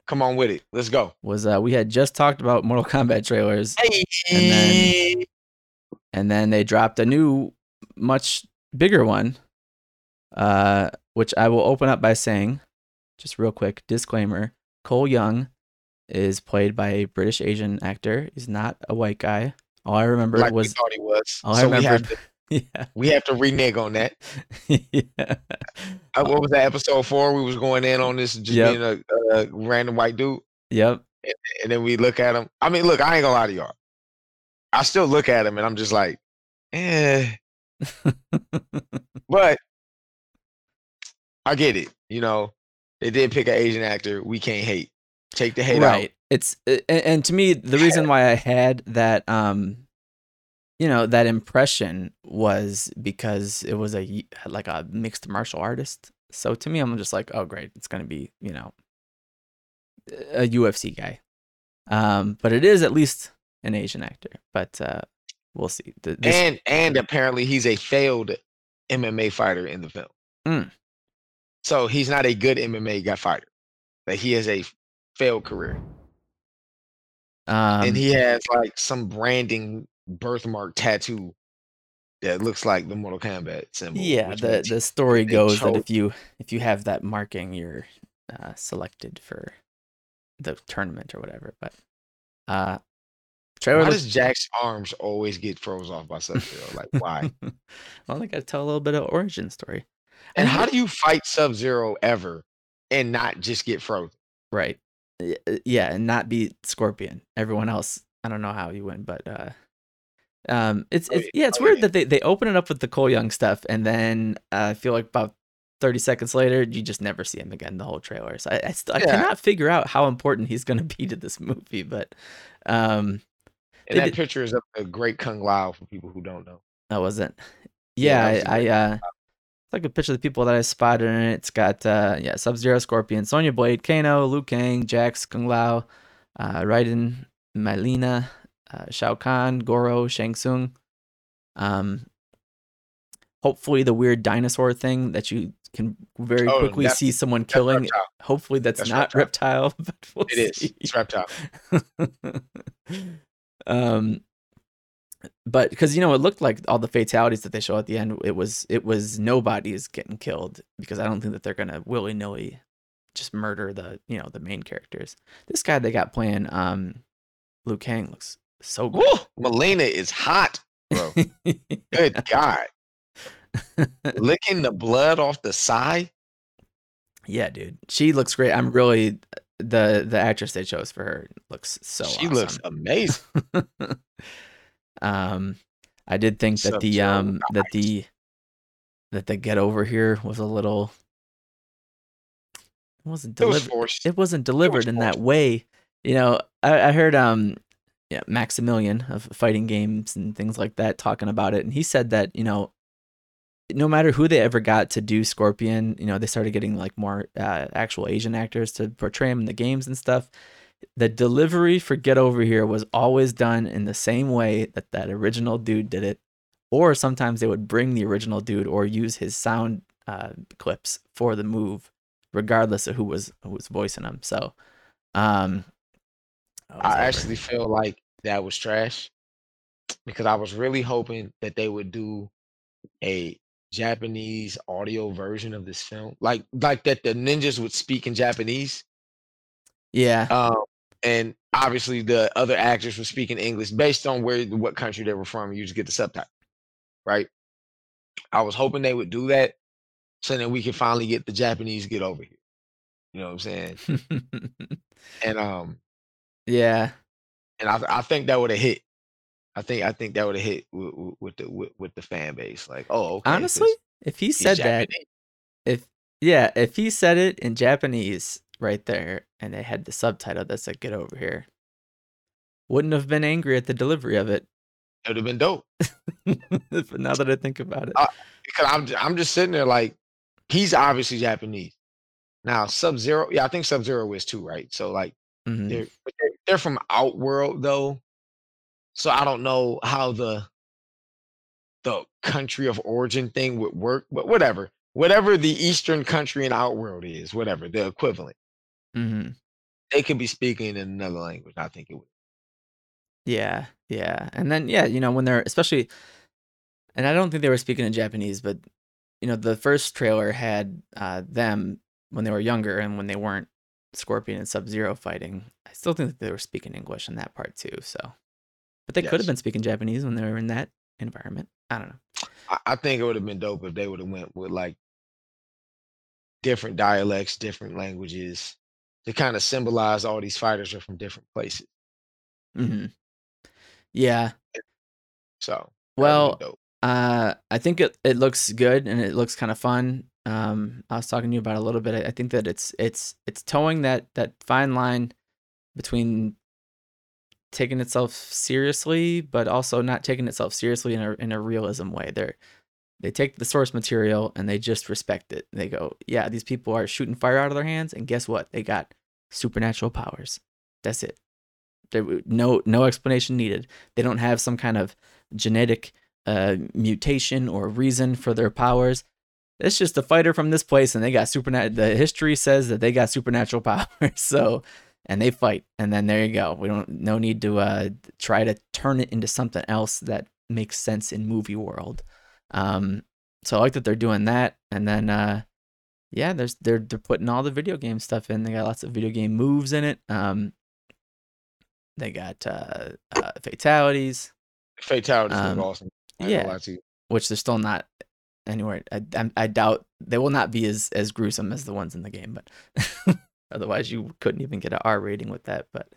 Come on with it. Let's go. was uh, we had just talked about Mortal Kombat trailers, Hey, then- and then they dropped a new, much bigger one, uh, which I will open up by saying, just real quick disclaimer: Cole Young is played by a British Asian actor. He's not a white guy. All I remember like was thought he was. all I so we have remembered- to yeah. We have to renege on that. yeah. Uh, what was that episode four? We was going in on this just Yep. being a, a random white dude, Yep. and then we look at him. I mean, look, I ain't gonna lie to y'all. I still look at him, and I'm just like, eh. But I get it. You know, they did pick an Asian actor. We can't hate. Take the hate out. right. It's uh, and, and to me the reason why I had that um you know that impression was because it was a like a mixed martial artist. So to me I'm just like, oh great, it's going to be, you know, a UFC guy. Um but it is at least an Asian actor. But uh we'll see. Th- This, and and apparently he's a failed MMA fighter in the film. Mm. So he's not a good MMA guy fighter. But he has a failed career, um, and he has like some branding birthmark tattoo that looks like the Mortal Kombat symbol. yeah, the the story goes that if you if you have that marking, you're uh, selected for the tournament or whatever. But uh, trailer Why looks- does Jax's arms always get froze off by Sub Zero? Like why? well, they got to tell a little bit of origin story, and how do you fight Sub Zero ever and not just get frozen? right? Uh, Yeah, and not be Scorpion. Everyone else, I don't know how you win, but uh, um, it's Oh, it's yeah. it's Oh, weird that they they open it up with the Cole Young stuff, and then uh, I feel like about. 30 seconds later, you just never see him again the whole trailer. So I, I, still, I Yeah. cannot figure out how important he's going to be to this movie, but um, And They that did- picture is of a great Kung Lao for people who don't know. That wasn't. Yeah, Yeah, that was a I, I uh, it's like a picture of the people that I spotted in it. It's got uh, yeah, Sub Zero, Scorpion, Sonya Blade, Kano, Liu Kang, Jax, Kung Lao, uh, Raiden, Mileena, uh, Shao Kahn, Goro, Shang Tsung. Um, hopefully the weird dinosaur thing that you can very Oh, quickly see someone killing. Reptile. Hopefully that's, That's not Reptile. reptile, but we'll It is. It's reptile. um but because you know it looked like all the fatalities that they show at the end it was it was nobody's getting killed because i don't think that they're gonna willy-nilly just murder the you know the main characters this guy they got playing um Liu Kang looks so Woo! Mileena is hot, bro. good Good God. Licking the blood off the side. yeah dude she looks great i'm really the the actress they chose for her looks so she looks amazing. um, I did think that the Sub-Zero um that the that the get over here was a little it wasn't It was delivered. It wasn't delivered in that way. You know, I, I heard um yeah Maximilian of fighting games and things like that talking about it, and he said that you know no matter who they ever got to do Scorpion, you know they started getting like more uh, actual Asian actors to portray him in the games and stuff the delivery for Get Over Here was always done in the same way that that original dude did it, or sometimes they would bring the original dude or use his sound uh, clips for the move, regardless of who was who was voicing him. So, um, I actually feel like that was trash because I was really hoping that they would do a Japanese audio version of this film, like like that the ninjas would speak in Japanese, yeah, um, and obviously the other actors were speaking English based on where what country they were from. You just get the subtitle, right? I was hoping they would do that so that we could finally get the Japanese get over here. You know what I'm saying? And um, yeah, and I I think that would have hit. I think I think that would have hit with, with, with the with, with the fan base. Like, oh, okay. honestly, if he said that, if yeah, if he said it in Japanese right there, and they had the subtitle that said "Get over here," wouldn't have been angry at the delivery of it. it would have been dope. but now that I think about it, Uh, Because I'm I'm just sitting there like, he's obviously Japanese. Now Sub Zero, yeah, I think Sub Zero is too, right? So like, Mhm. they're they're, they're from Outworld though, so I don't know how the the country of origin thing would work, but whatever. Whatever the Eastern country in our world is, whatever the equivalent, Mhm. they could be speaking in another language. I think it would. Yeah, yeah. And then yeah, you know, when they're especially and I don't think they were speaking in Japanese, but you know, the first trailer had uh them when they were younger and when they weren't Scorpion and Sub-Zero fighting. I still think that they were speaking English in that part too, so but they could have been speaking Japanese when they were in that environment. I don't know. I, I think it would have been dope if they would have went with like different dialects, different languages to kind of symbolize all these fighters are from different places. hmm Yeah. So Well. Uh, I think it, it looks good and it looks kind of fun. Um, I was talking to you about it a little bit. I, I think that it's it's it's towing that that fine line between taking itself seriously, but also not taking itself seriously in a in a realism way. They're they take the source material and they just respect it. They go, yeah, these people are shooting fire out of their hands, and guess what? They got supernatural powers. That's it. There no no explanation needed. They don't have some kind of genetic uh, mutation or reason for their powers. It's just a fighter from this place, and they got supernatural. The history says that they got supernatural powers. So, and they fight, and then there you go. We don't no need to uh, try to turn it into something else that makes sense in movie world. Um, so I like that they're doing that, and then uh, yeah, there's they're they're putting all the video game stuff in. They got lots of video game moves in it. Um, they got uh, uh fatalities, Fatalities um, awesome. Yeah. lie to you. which they're still not anywhere. I, I I doubt they will not be as as gruesome as the ones in the game, but otherwise you couldn't even get an R rating with that. But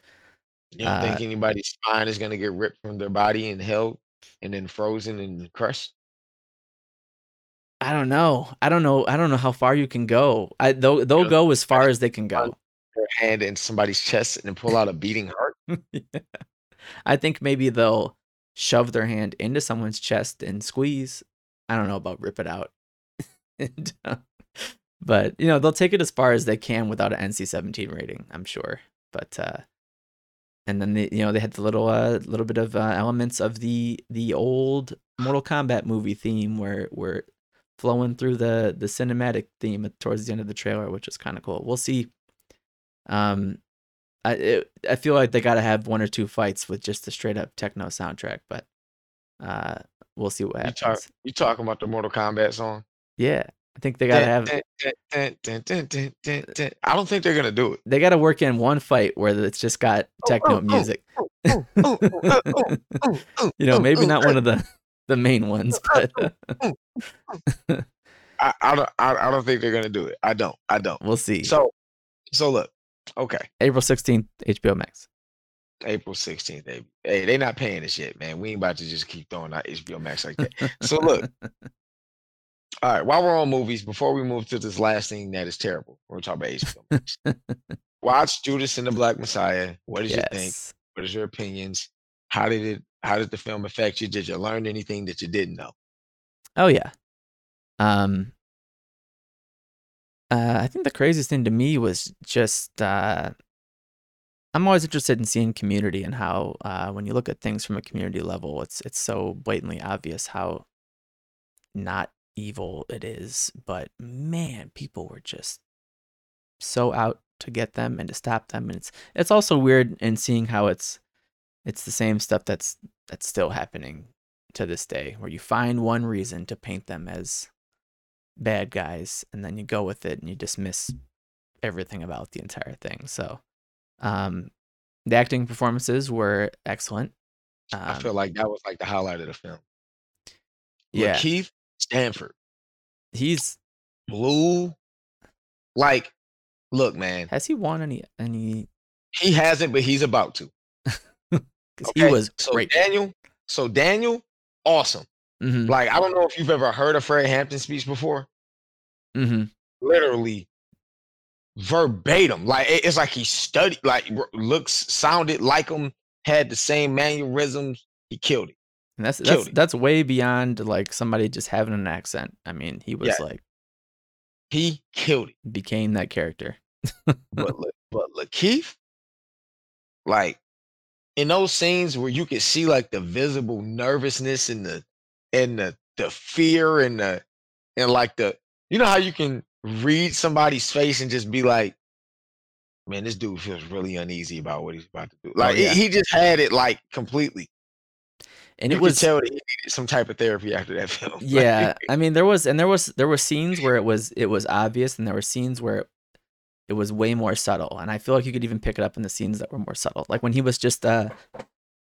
You don't uh, think anybody's spine is gonna get ripped from their body and held and then frozen and crushed? I don't know. I don't know. I don't know how far you can go. I they'll they'll go as far as they can go. Their hand in somebody's chest and pull out a beating heart? Yeah. I think maybe they'll shove their hand into someone's chest and squeeze. I don't know about rip it out. And, uh, but you know they'll take it as far as they can without an NC-17 rating. I'm sure. But uh, and then they, you know they had the little uh, little bit of uh, elements of the the old Mortal Kombat movie theme where we're flowing through the the cinematic theme towards the end of the trailer, which is kind of cool. We'll see. Um, I it, I feel like they got to have one or two fights with just the straight up techno soundtrack, but uh, we'll see what You happens. talk you talking about the Mortal Kombat song? Yeah, I think they gotta have. I don't think they're gonna do it. they gotta work in one fight where it's just got oh, techno oh, oh music. Oh, oh, oh, oh, oh, oh, oh, you know, oh, maybe oh, not one of the the main ones, but I, I don't I, I don't think they're gonna do it. I don't. I don't. we'll see. So so look, okay. April sixteenth, HBO Max. April 16th, baby. Hey, they not paying us yet, man. We ain't about to just keep throwing out HBO Max like that. So look, all right, while we're on movies, before we move to this last thing that is terrible, we're gonna talk about HBO Max. Watch Judas and the Black Messiah. What did you think? What is your opinions? How did it how did the film affect you? Did you learn anything that you didn't know? Oh yeah. Um uh, I think the craziest thing to me was just uh I'm always interested in seeing community and how uh when you look at things from a community level it's it's so blatantly obvious how not evil it is, but man, people were just so out to get them and to stop them and it's it's also weird in seeing how it's it's the same stuff that's that's still happening to this day where you find one reason to paint them as bad guys and then you go with it and you dismiss everything about the entire thing so um the acting performances were excellent I um, feel like that was like the highlight of the film. yeah Keith Stanfield he's blue. like look, man. has he won any any He hasn't, but he's about to. Okay? he was so great Daniel, so Daniel, awesome. hmm Like I don't know if you've ever heard a Fred Hampton speech before. hmm Literally verbatim. Like it's like he studied, like looks, sounded like him, had the same mannerisms. He killed it. And that's that's that's way beyond like somebody just having an accent i mean he was Yeah. like He killed it. became that character But look, but Lakeith, like in those scenes where you could see like the visible nervousness and the and the the fear and the and like the you know how you can read somebody's face and just be like, man, this dude feels really uneasy about what he's about to do. Oh, like Oh, yeah. he, just had it like completely. And you it was tell he needed some type of therapy after that film. Yeah i mean there was and there was there were scenes where it was it was obvious and there were scenes where it, it was way more subtle and i feel like you could even pick it up in the scenes that were more subtle like when he was just uh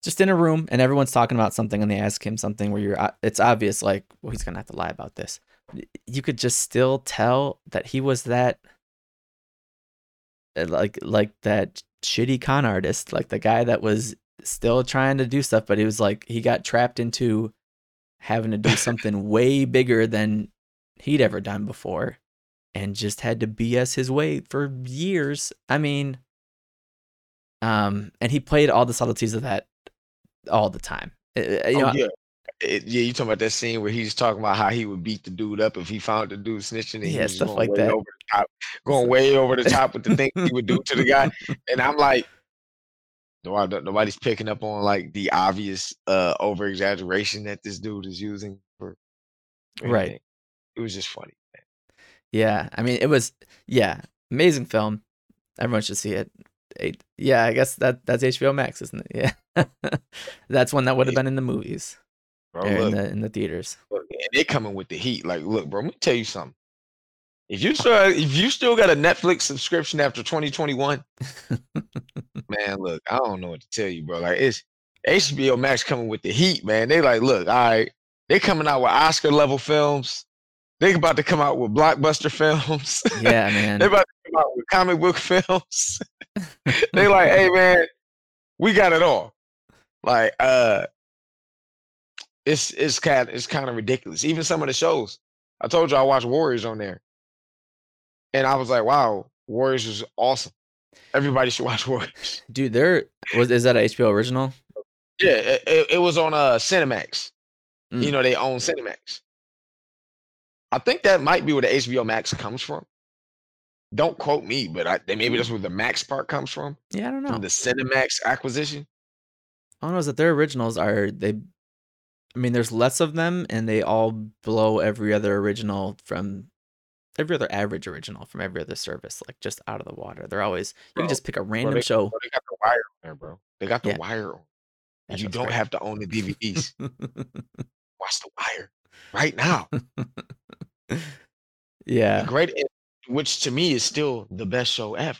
just in a room and everyone's talking about something and they ask him something where you're, uh, it's obvious like, well, he's gonna have to lie about this. You could just still tell that he was that, uh, like, like that shitty con artist, like the guy that was still trying to do stuff, but he was like, he got trapped into having to do something way bigger than he'd ever done before and just had to BS his way for years. I mean, um, and he played all the subtleties of that all the time. Uh, uh, you oh, know, yeah. It- yeah, you talking about that scene where he's talking about how he would beat the dude up if he found the dude snitching and he Yeah, was stuff going like way that. over the top, going way over the top with the things he would do to the guy. And I'm like, nobody, nobody's picking up on like the obvious uh over exaggeration that this dude is using for Right. It was just funny. yeah. I mean, it was yeah, amazing film. Everyone should see it. Eight- Yeah, I guess that that's HBO Max, isn't it? Yeah, that's one that would have been in the movies Bro, or in the in the theaters. look, and they coming with the heat. Like, look, bro, let me tell you something. If you still if you still got a Netflix subscription after 2021, man, look, I don't know what to tell you, bro. Like it's HBO Max coming with the heat, man. They like, look, all right, they coming out with Oscar level films. They about to come out with blockbuster films. Yeah, man. they about to come out with comic book films. they like, hey man, we got it all. Like, uh it's it's kind it's kind of ridiculous. Even some of the shows. I told you I watched Warriors on there. And I was like, wow, Warriors is awesome. Everybody should watch Warriors. Dude, there was is that a HBO original? Yeah, it, it, was on uh Cinemax. You Mm. know, they own Cinemax. I think that might be where the HBO Max comes from. Don't quote me, but I maybe that's where the Max part comes from. Yeah, I don't know. From the Cinemax acquisition. All I know is that their originals are they. I mean, there's less of them, and they all blow every other original from every other average original from every other service, like just out of the water. They're always you can just pick a Bro, random they, show. bro, they got the wire on there, bro. They got the Yeah. wire on. That you don't great. have to own the DVDs. Watch the wire right now. The yeah, great, which to me is still the best show ever.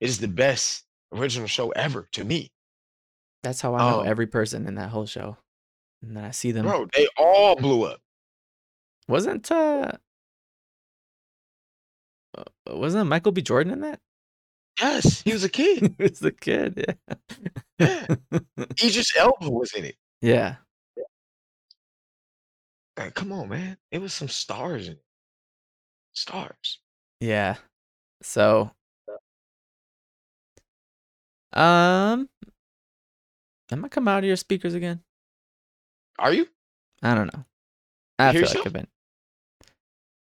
It is the best original show ever to me, that's how I know Um, every person in that whole show, and then I see them. bro. They all blew up. Wasn't uh, wasn't Michael B. Jordan in that? Yes, he was a kid. he was a kid. Yeah. Yeah. Idris Elba was in it. yeah. Like, come on, man. It was some stars in it. Stars. Yeah. So um am I coming out of your speakers again? Are you? I don't know. I feel like? I've been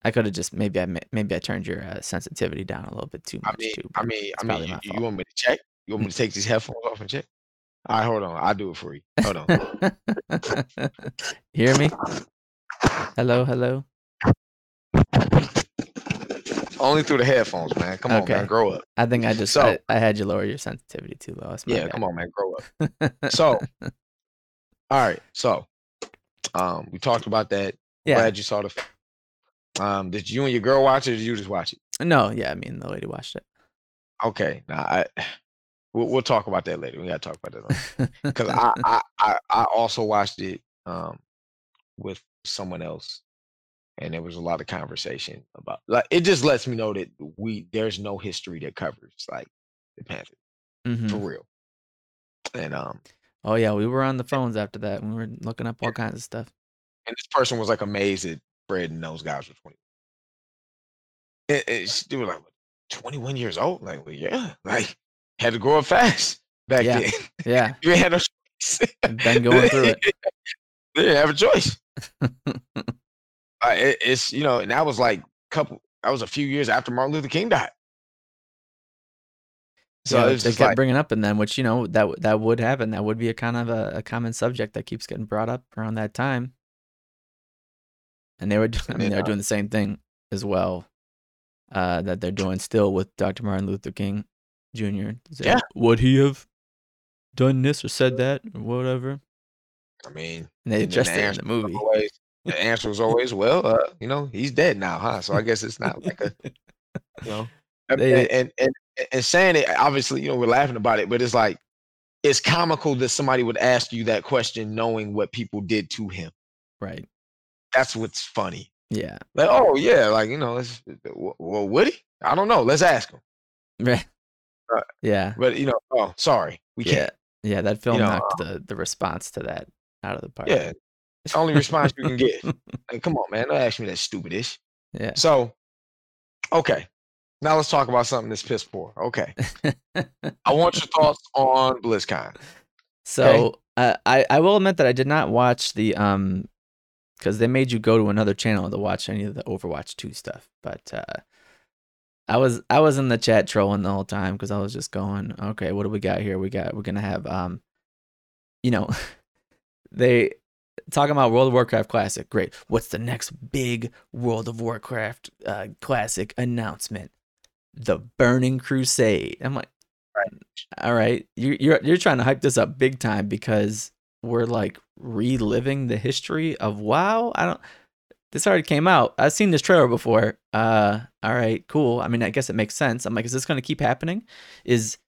I could have just maybe I maybe I turned your uh, sensitivity down a little bit too I much mean, too. I mean, I mean, you, you want me to check? You want me to take these headphones off and check? All right, hold on. I'll do it for you. Hold on. Hear me? Hello, hello. Only through the headphones, man. Come on, man. Grow up. I think I just So- I, I had you lower your sensitivity too low. Yeah, come on, man. Grow up. So, all right. So, um, we talked about that. yeah. Glad you saw the. Um, did you and your girl watch it? Or did you just watch it? No, yeah, I mean the lady watched it. Okay. Now I. We'll, we'll talk about that later. We gotta talk about that because I, I I I also watched it um with someone else, and there was a lot of conversation about like it just lets me know that we there's no history that covers like the Panthers Mhm. for real. And um Oh yeah, we were on the phones after that. We were looking up all kinds of stuff. and this person was like amazed that Fred and those guys were 20. It, it's, they were like, 21 years old? Like, well, yeah, like had to grow up fast back Yeah. then. Yeah, you had no choice. been going through it. they didn't have a choice. Uh, it, it's you know, and that was like a couple. That was a few years after Martin Luther King died. So yeah, it they kept like, bringing up, and then which you know that that would happen. That would be a kind of a, a common subject that keeps getting brought up around that time. And they were, do- I mean, then, they were uh, doing the same thing as well. Uh, that they're doing still with Dr. Martin Luther King Jr. Say, Yeah. would he have done this or said that or whatever? I mean, And they and then addressed the it in answer the was movie. always, the answer was always, well, uh, you know, he's dead now, huh? So I guess it's not like a, you know, and, and, and and saying it, obviously, you know, we're laughing about it, but it's like it's comical that somebody would ask you that question knowing what people did to him. Right. That's what's funny. Yeah. Like, oh yeah, like you know, it's, well, would he? I don't know. Let's ask him. Right. Uh, yeah. But you know, oh, sorry, we Yeah. can't. Yeah. That film know, knocked the the response to that out of the park. Yeah, it's the only response you can get. Like, come on, man, don't ask me that stupidish. yeah. So, okay, now let's talk about something that's piss poor. Okay, I want your thoughts on BlizzCon. So uh, I I will admit that I did not watch the um because they made you go to another channel to watch any of the Overwatch two stuff. But uh, I was I was in the chat trolling the whole time because I was just going, okay, what do we got here? We got we're gonna have um, you know, they talking about World of Warcraft Classic. Great. What's the next big World of Warcraft uh, Classic announcement? The Burning Crusade. I'm like, all right, you, you're you're trying to hype this up big time because we're like reliving the history of WoW. I don't. This already came out. I've seen this trailer before. Uh, all right, cool. I mean, I guess it makes sense. I'm like, is this going to keep happening? Is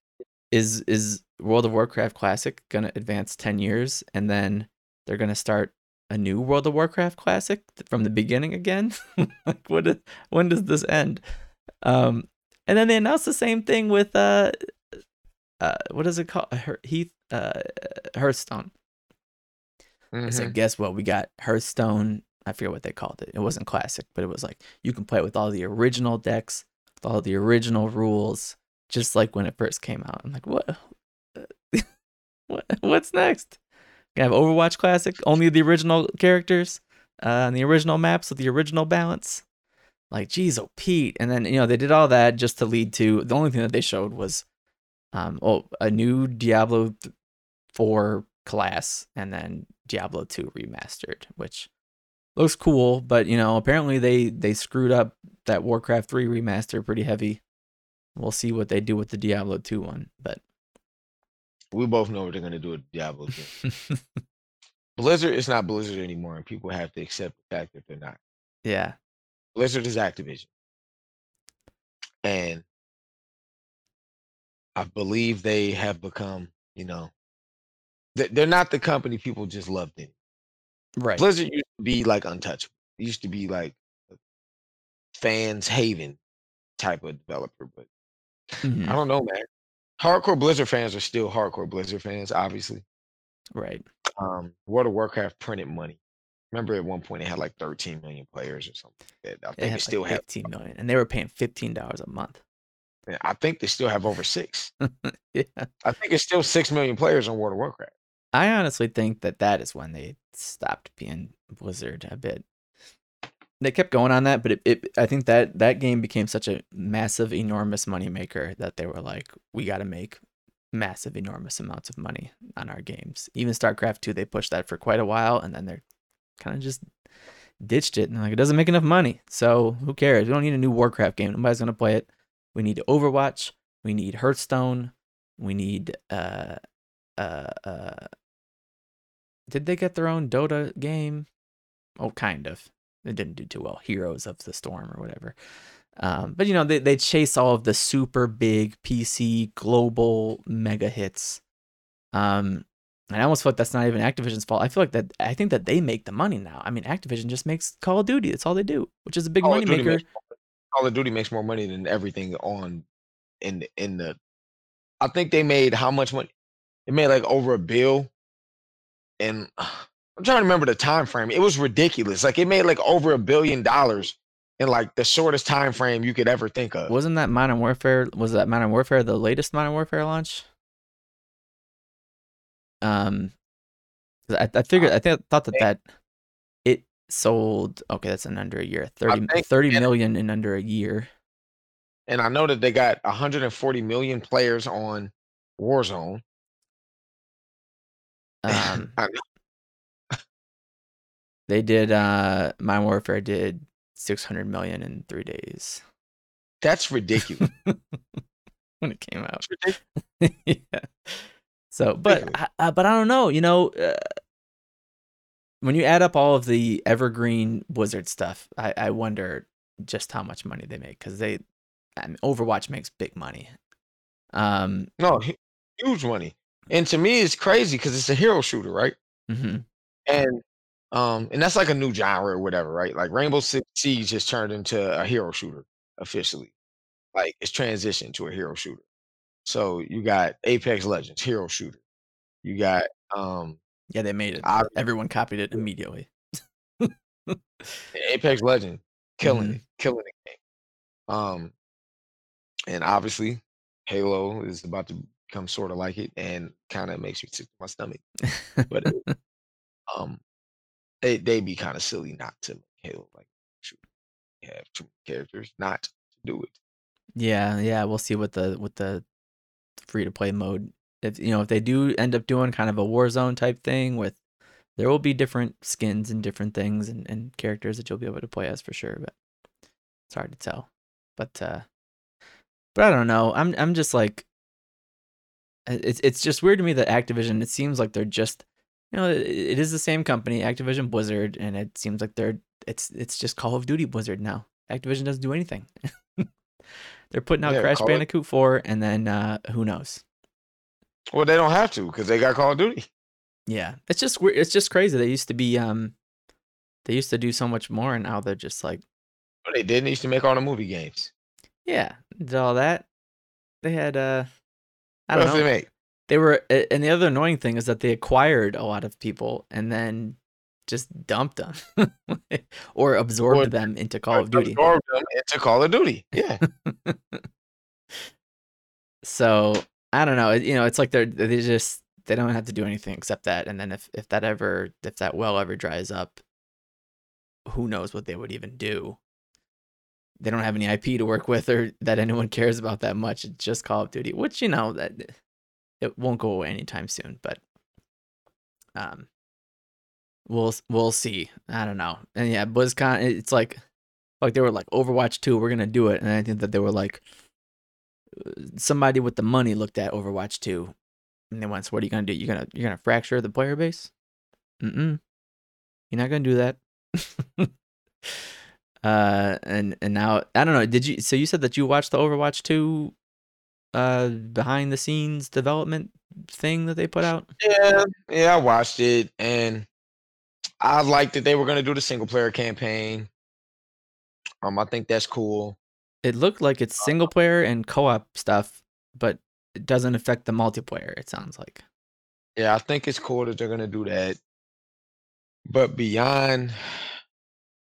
is is World of Warcraft Classic going to advance ten years and then they're going to start a new World of Warcraft Classic from the beginning again? like, what? Is, when does this end? Um, and then they announced the same thing with uh, uh, what is it called? Heath uh, Hearthstone. It's Mhm. like, guess what? We got Hearthstone. I forget what they called it. It wasn't classic, but it was like you can play it with all the original decks, with all the original rules, just like when it first came out. I'm like, what? what? What's next? Gonna have Overwatch Classic, only the original characters, uh, and the original maps with the original balance. Like, geez, oh Pete. And then you know they did all that just to lead to the only thing that they showed was, um, oh, a new Diablo four class, and then Diablo 2 remastered, which looks cool, but you know, apparently they they screwed up that Warcraft 3 remaster pretty heavy. We'll see what they do with the Diablo 2 one, but We both know what they're gonna do with Diablo. 2. Blizzard is not Blizzard anymore, and people have to accept the fact that they're not. yeah. Blizzard is Activision, and I believe they have become, you know, they're not the company people just loved. It. Right. Blizzard used to be like untouchable. It used to be like a fans haven type of developer, but Mhm. I don't know, man. Hardcore Blizzard fans are still hardcore Blizzard fans, obviously. Right. Um, World of Warcraft printed money. Remember at one point it had like 13 million players or something. like that. I think had they still like have 15 million and they were paying $15 a month. I think they still have over six. yeah. I think it's still six million players on World of Warcraft. I honestly think that that is when they stopped being Blizzard a bit. They kept going on that, but it, it I think that that game became such a massive, enormous moneymaker that they were like, we got to make massive, enormous amounts of money on our games. Even StarCraft 2, they pushed that for quite a while, and then they're kind of just ditched it. And like, it doesn't make enough money. So who cares? We don't need a new Warcraft game. Nobody's to play it. We need Overwatch. We need Hearthstone. We need uh uh uh did they get their own Dota game? Oh, kind of. It didn't do too well. Heroes of the Storm or whatever. Um, but you know, they they chase all of the super big PC global mega hits. Um, and I almost feel like that's not even Activision's fault. I feel like that I think that they make the money now. I mean, Activision just makes Call of Duty. That's all they do, which is a big Call money maker. makes Call of Duty makes more money than everything on in the- in the. I think they made how much money? They made like over a bill, and I'm trying to remember the time frame. It was ridiculous. Like it made like over a billion dollars in like the shortest time frame you could ever think of. Wasn't that Modern Warfare? Was that Modern Warfare the latest Modern Warfare launch? Um, I, I figured I think I thought that that it sold. Okay, that's in under a year. 30, think 30 in- million in under a year. And I know that they got 140 million players on Warzone. Um, they did. Uh, Modern Warfare did six hundred million in three days That's ridiculous. when it came out. Yeah. So, but. I- uh, but I don't know. You know, uh, when you add up all of the evergreen Blizzard stuff, I, I wonder just how much money they make because they, I mean, Overwatch makes big money. Um, no, huge money. And to me, it's crazy because it's a hero shooter, right? hmm And um, and that's like a new genre or whatever, right? Like Rainbow Six Siege has turned into a hero shooter officially. Like it's transitioned to a hero shooter. So you got Apex Legends, hero shooter. You got um Yeah, they made it. ob- Everyone copied it immediately. Apex Legend, killing Mhm. it, killing the game. Um, and obviously Halo is about to become sort of like it, and kind of makes me sick to my stomach. But it- um, they they be kind of silly not to make Halo like have two characters not to do it. yeah, yeah. We'll see what the what the free to play mode. If you know if they do end up doing kind of a Warzone type thing with, there will be different skins and different things and, and characters that you'll be able to play as for sure. But it's hard to tell. But uh, but I don't know. I'm I'm just like, it's it's just weird to me that Activision. It seems like they're just, you know, it, it is the same company, Activision Blizzard, and it seems like they're it's it's just Call of Duty Blizzard now. Activision doesn't do anything. they're putting out Yeah, Crash Bandicoot 4, and then uh, who knows? Well, they don't have to because they got Call of Duty. Yeah, it's just weird. It's just crazy. They used to be um, they used to do so much more, and now they're just like, But they didn't. They used to make all the movie games. yeah, did all that. They had uh, I don't know. they make? they were and the other annoying thing is that they acquired a lot of people and then just dumped them or absorbed Or- them into Call of Duty. Absorbed them into Call of Duty. Yeah. So I don't know. You know, it's like they're they just they don't have to do anything except that. And then if if that ever if that well ever dries up, who knows what they would even do? They don't have any IP to work with or that anyone cares about that much. It's just Call of Duty, which you know that it won't go away anytime soon. But um, we'll we'll see. I don't know. And yeah, BlizzCon. It's like like they were like Overwatch two. We're gonna do it, and I think that they were like somebody with the money looked at Overwatch 2 and they went, so what are you gonna do? You're gonna you're gonna fracture the player base? Mm-mm. You're not gonna do that. uh and and now I don't know, did you so you said that you watched the Overwatch 2 uh behind the scenes development thing that they put out? Yeah, yeah, I watched it and I liked that they were gonna do the single player campaign. Um, I think that's cool. It looked like it's single player and co-op stuff, but it doesn't affect the multiplayer, it sounds like. Yeah, I think it's cool that they're gonna do that. But beyond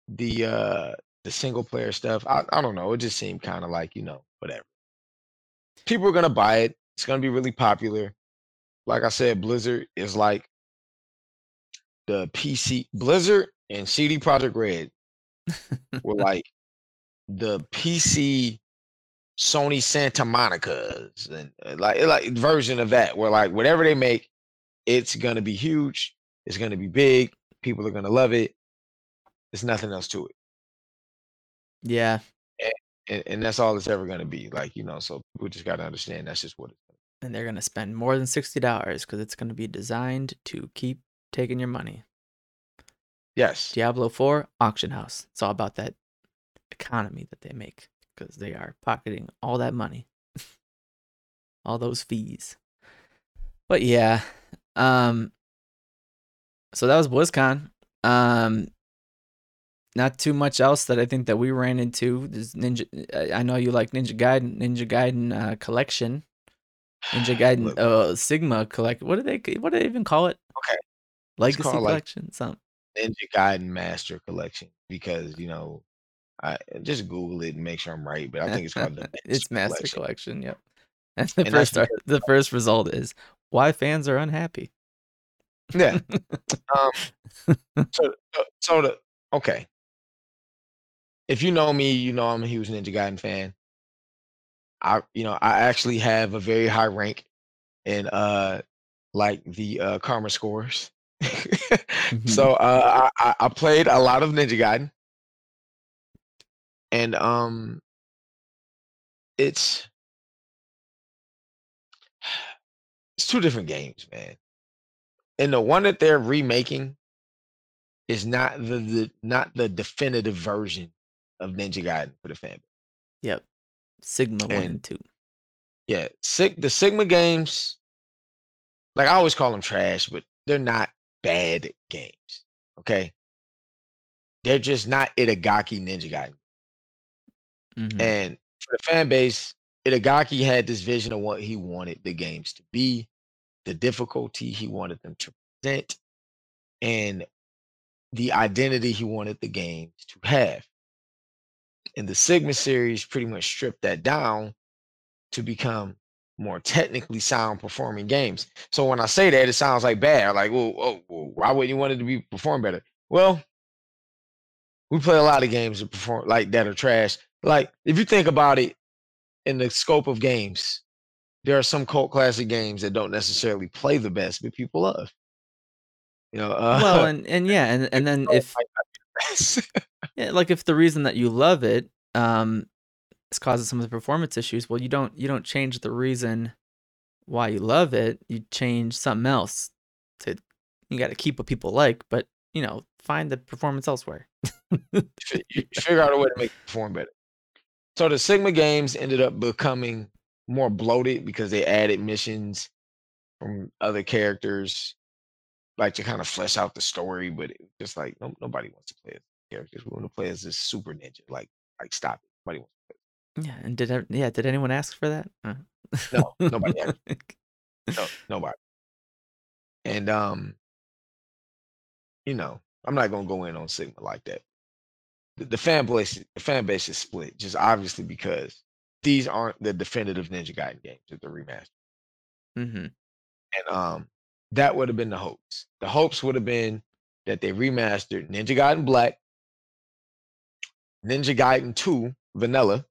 the uh the single player stuff, I, I don't know. It just seemed kind of like, you know, whatever. People are gonna buy it. It's gonna be really popular. Like I said, Blizzard is like the PC Blizzard and CD Projekt Red were like the PC Sony Santa Monica's and uh, like like version of that where like whatever they make, it's gonna be huge, it's gonna be big, people are gonna love it. There's nothing else to it. yeah. And, and that's all it's ever gonna be. Like, you know, so people just gotta understand that's just what it's and they're going to spend more than $60 because it's going to be designed to keep taking your money. Yes. Diablo 4 auction house. It's all about that economy that they make because they are pocketing all that money, all those fees. But yeah, um, so that was BlizzCon. Um, not too much else that I think that we ran into. This Ninja, I- know you like Ninja Gaiden, Ninja Gaiden uh, collection, Ninja Gaiden uh, Sigma collect. What do they? What do they even call it? Okay. Legacy called, like, collection. Something. Ninja Gaiden Master Collection because you know I just Google it and make sure I'm right, but I think it's called the it's Master Collection. Collection. Yep. And the And first the first result is why fans are unhappy. Yeah. Um, so, so- so the okay. If you know me, you know I'm a huge Ninja Gaiden fan. I, you know, I actually have a very high rank in uh, like the uh, karma scores. so uh, I, I I played a lot of Ninja Gaiden, and um, it's it's two different games, man. And the one that they're remaking is not the, the not the definitive version of Ninja Gaiden for the fan. Yep. Sigma one And- and two. Yeah, Sig- the Sigma games like I always call them trash, but they're not bad games. Okay. They're just not Itagaki Ninja Gaiden. Mhm. And for the fan base, Itagaki had this vision of what he wanted the games to be, the difficulty he wanted them to present, and the identity he wanted the games to have. And the Sigma series pretty much stripped that down to become more technically sound performing games. So when I say that, it sounds like bad. Like, well, oh, well, why would you want it to be perform better? Well, we play a lot of games that perform like that are trash. Like, if you think about it in the scope of games, there are some cult classic games that don't necessarily play the best, but people love. You know, uh, well, and and yeah, and and then if might not be the best. yeah, like if the reason that you love it um is causing some of the performance issues, well, you don't you don't change the reason why you love it. You change something else to you got to keep what people like, but you know, find the performance elsewhere. you figure out a way to make it perform better. So the Sigma games ended up becoming more bloated because they added missions from other characters, like to kind of flesh out the story. But it, just like no, nobody wants to play as characters. We want to play as this super ninja. Like, like stop it. Nobody wants to yeah, and did ev- yeah, did anyone ask for that? Uh. No, nobody asked. no, nobody. And um, you know, I'm not gonna go in on Sigma like that. The, the fan base, the fan base is split, just obviously because these aren't the definitive Ninja Gaiden games that they're remastered. hmm And um, that would have been the hopes. The hopes would have been that they remastered Ninja Gaiden Black, Ninja Gaiden 2 Vanilla,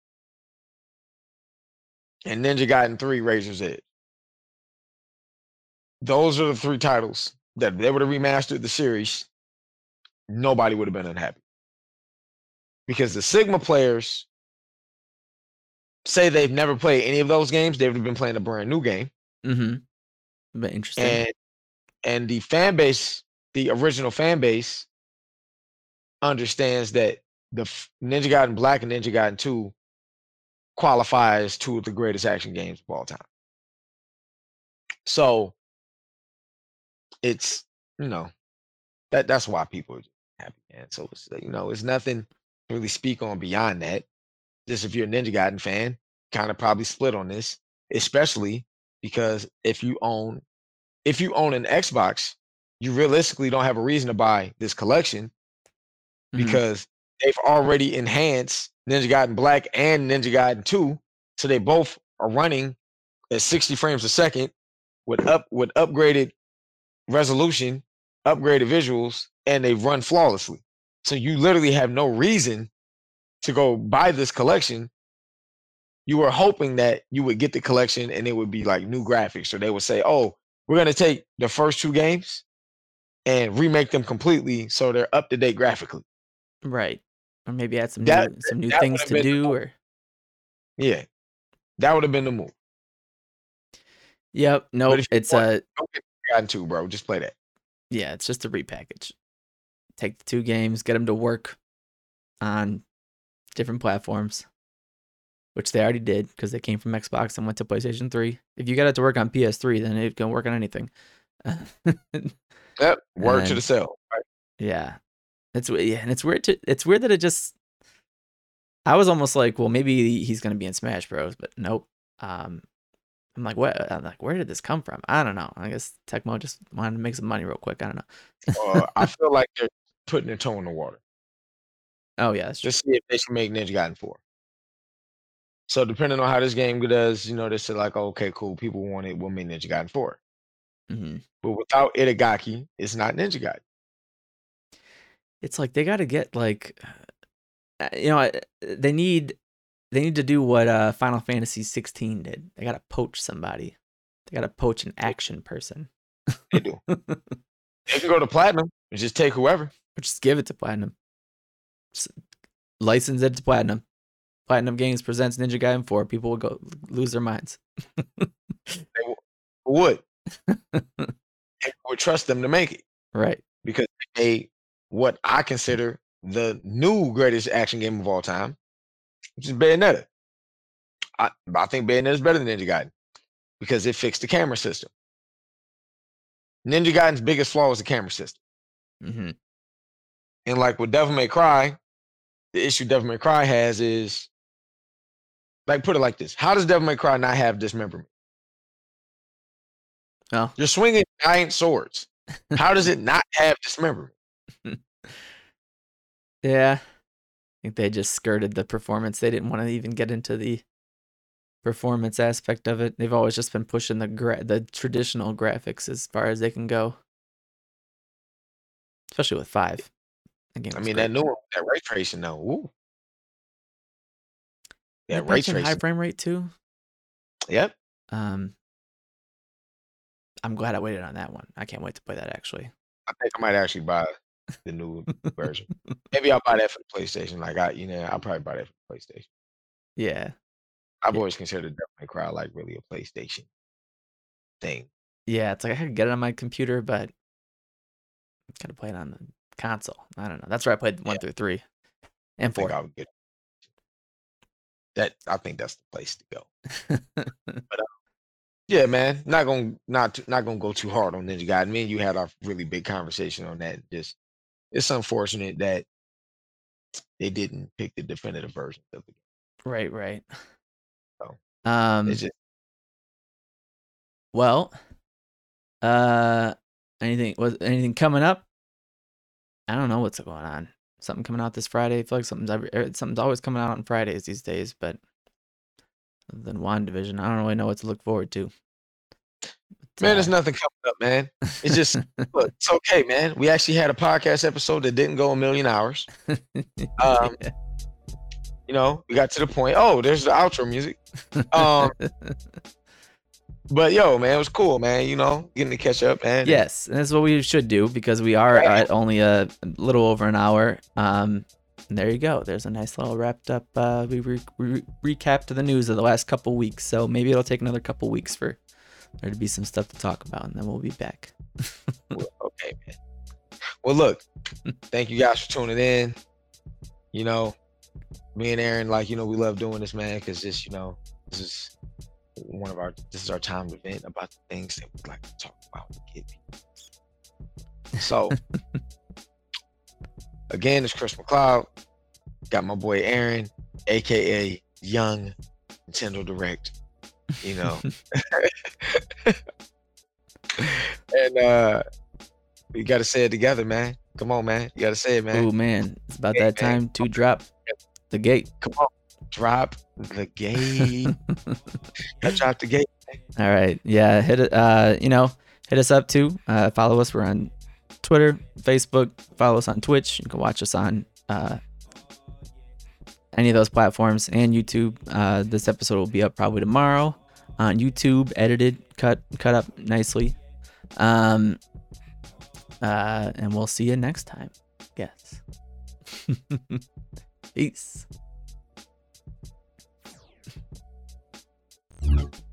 and Ninja Gaiden 3 Razor's Edge. Those are the three titles that if they would have remastered the series, nobody would have been unhappy. Because the Sigma players say they've never played any of those games, they would have been playing a brand new game. Mm hmm But interesting. and and the fan base, the original fan base, understands that the Ninja Gaiden Black and Ninja Gaiden Two qualify as two of the greatest action games of all time. So it's you know that that's why people are happy, man. So it's you know it's nothing to really speak on beyond that. Just if you're a Ninja Gaiden fan, kind of probably split on this, especially because if you own if you own an Xbox, you realistically don't have a reason to buy this collection Mhm. because they've already enhanced Ninja Gaiden Black and Ninja Gaiden 2. So they both are running at 60 frames a second with up with upgraded resolution, upgraded visuals, and they run flawlessly. So you literally have no reason to go buy this collection. You were hoping that you would get the collection and it would be like new graphics, or they would say, "Oh, we're gonna take the first two games and remake them completely so they're up to date graphically." right. Or maybe add some That- new some new things to do or Yeah, that would have been the move. Yep. No, you it's want- uh a Don't get gotten to, bro. Just play that. yeah, it's just a repackage. Take the two games, get them to work on different platforms, which they already did because they came from Xbox and went to PlayStation 3. If you got it to work on PS3, then it can work on anything. Yep. Word to the cell. Right. yeah. It's yeah, and it's weird to it's weird that it just I was almost like, well, maybe he's gonna be in Smash Bros, but nope. Um I'm like, what? I'm like, where did this come from? I don't know. I guess Tecmo just wanted to make some money real quick. I don't know. Uh, I feel like they're putting their toe in the water. Oh yeah. Just see if they can make Ninja Gaiden 4. So depending on how this game does, you know, they said like, okay, cool, people want it, we'll make Ninja Gaiden 4. hmm But without Itagaki, it's not Ninja Gaiden. It's like they got to get like, uh, you know, they need they need to do what uh Final Fantasy 16 did. They got to poach somebody. They got to poach an action person. They do. they can go to platinum and just take whoever. or just give it to Platinum. Just license it to Platinum. Platinum Games presents Ninja Gaiden 4. People will go lose their minds. Who would. Would trust them to make it. right. because they what I consider the new greatest action game of all time, which is Bayonetta. I, I think Bayonetta is better than Ninja Gaiden because it fixed the camera system. Ninja Gaiden's biggest flaw was the camera system. hmm And like with Devil May Cry, the issue Devil May Cry has is like put it like this: How does Devil May Cry not have dismemberment? Well, You're swinging giant swords. How does it not have dismemberment? yeah. I think they just skirted the performance. They didn't want to even get into the performance aspect of it. They've always just been pushing the gra- the traditional graphics as far as they can go. Especially with five. I mean, great. that new one, that ray tracing though. Ooh. Yeah, ray mentioned high frame rate too. Yep. Um, I'm glad I waited on that one. I can't wait to play that actually. I think I might actually buy the new version. Maybe I'll buy that for the PlayStation. Like I, you know, I'll probably buy that for the PlayStation. Yeah, I've Yeah. always considered May Cry like really a PlayStation thing. yeah. It's like I could get it on my computer, but gotta play it on the console. I don't know. That's where I played one Yeah. through three and I think four. I would get that. I think that's the place to go. But Yeah, man. Not gonna not too- not gonna go too hard on Ninja Gaiden. Me and you had a really big conversation on that. Just it's unfortunate that they didn't pick the definitive version of the game. right, right. So, Um. It's just Well, uh, anything was anything coming up? I don't know what's going on. Something coming out this Friday. I feel like something's every, er, something's always coming out on Fridays these days. But other than WandaVision, I don't really know what to look forward to. But, man, there's uh, nothing coming up, man. It's just look, it's okay, man. We actually had a podcast episode that didn't go a million hours. Um, yeah. You know, we got to the point. Oh, there's the outro music. Um, but yo, man, it was cool, man. You know, getting to catch up, man. yes, and that's what we should do because we are Right. at only a little over an hour. Um, and there you go. There's a nice little wrapped up. Uh, we re- re- recapped the news of the last couple weeks, so maybe it'll take another couple weeks for there to be some stuff to talk about, and then we'll be back. Okay, man. Well, look, thank you guys for tuning in. You know, me and Aaron, like, you know, we love doing this, man, because this, you know, this is one of our, this is our time to vent about the things that we like to talk about with. So, again, it's Chris McLeod. Got my boy Aaron, aka Young Nintendo Direct. You know, and uh you gotta say it together, man. Come on, man. You gotta say it, man. Oh man, it's about Hey, that man. time to drop the gate. Come on. Drop the gate. I dropped the gate. All right. Yeah. Hit it. Uh, you know, hit us up too. Uh, follow us. We're on Twitter, Facebook. Follow us on Twitch. You can watch us on uh, any of those platforms and YouTube. Uh, this episode will be up probably tomorrow on YouTube, edited, cut, cut up nicely. Um, uh, and we'll see you next time. Yes. Peace. Thank you.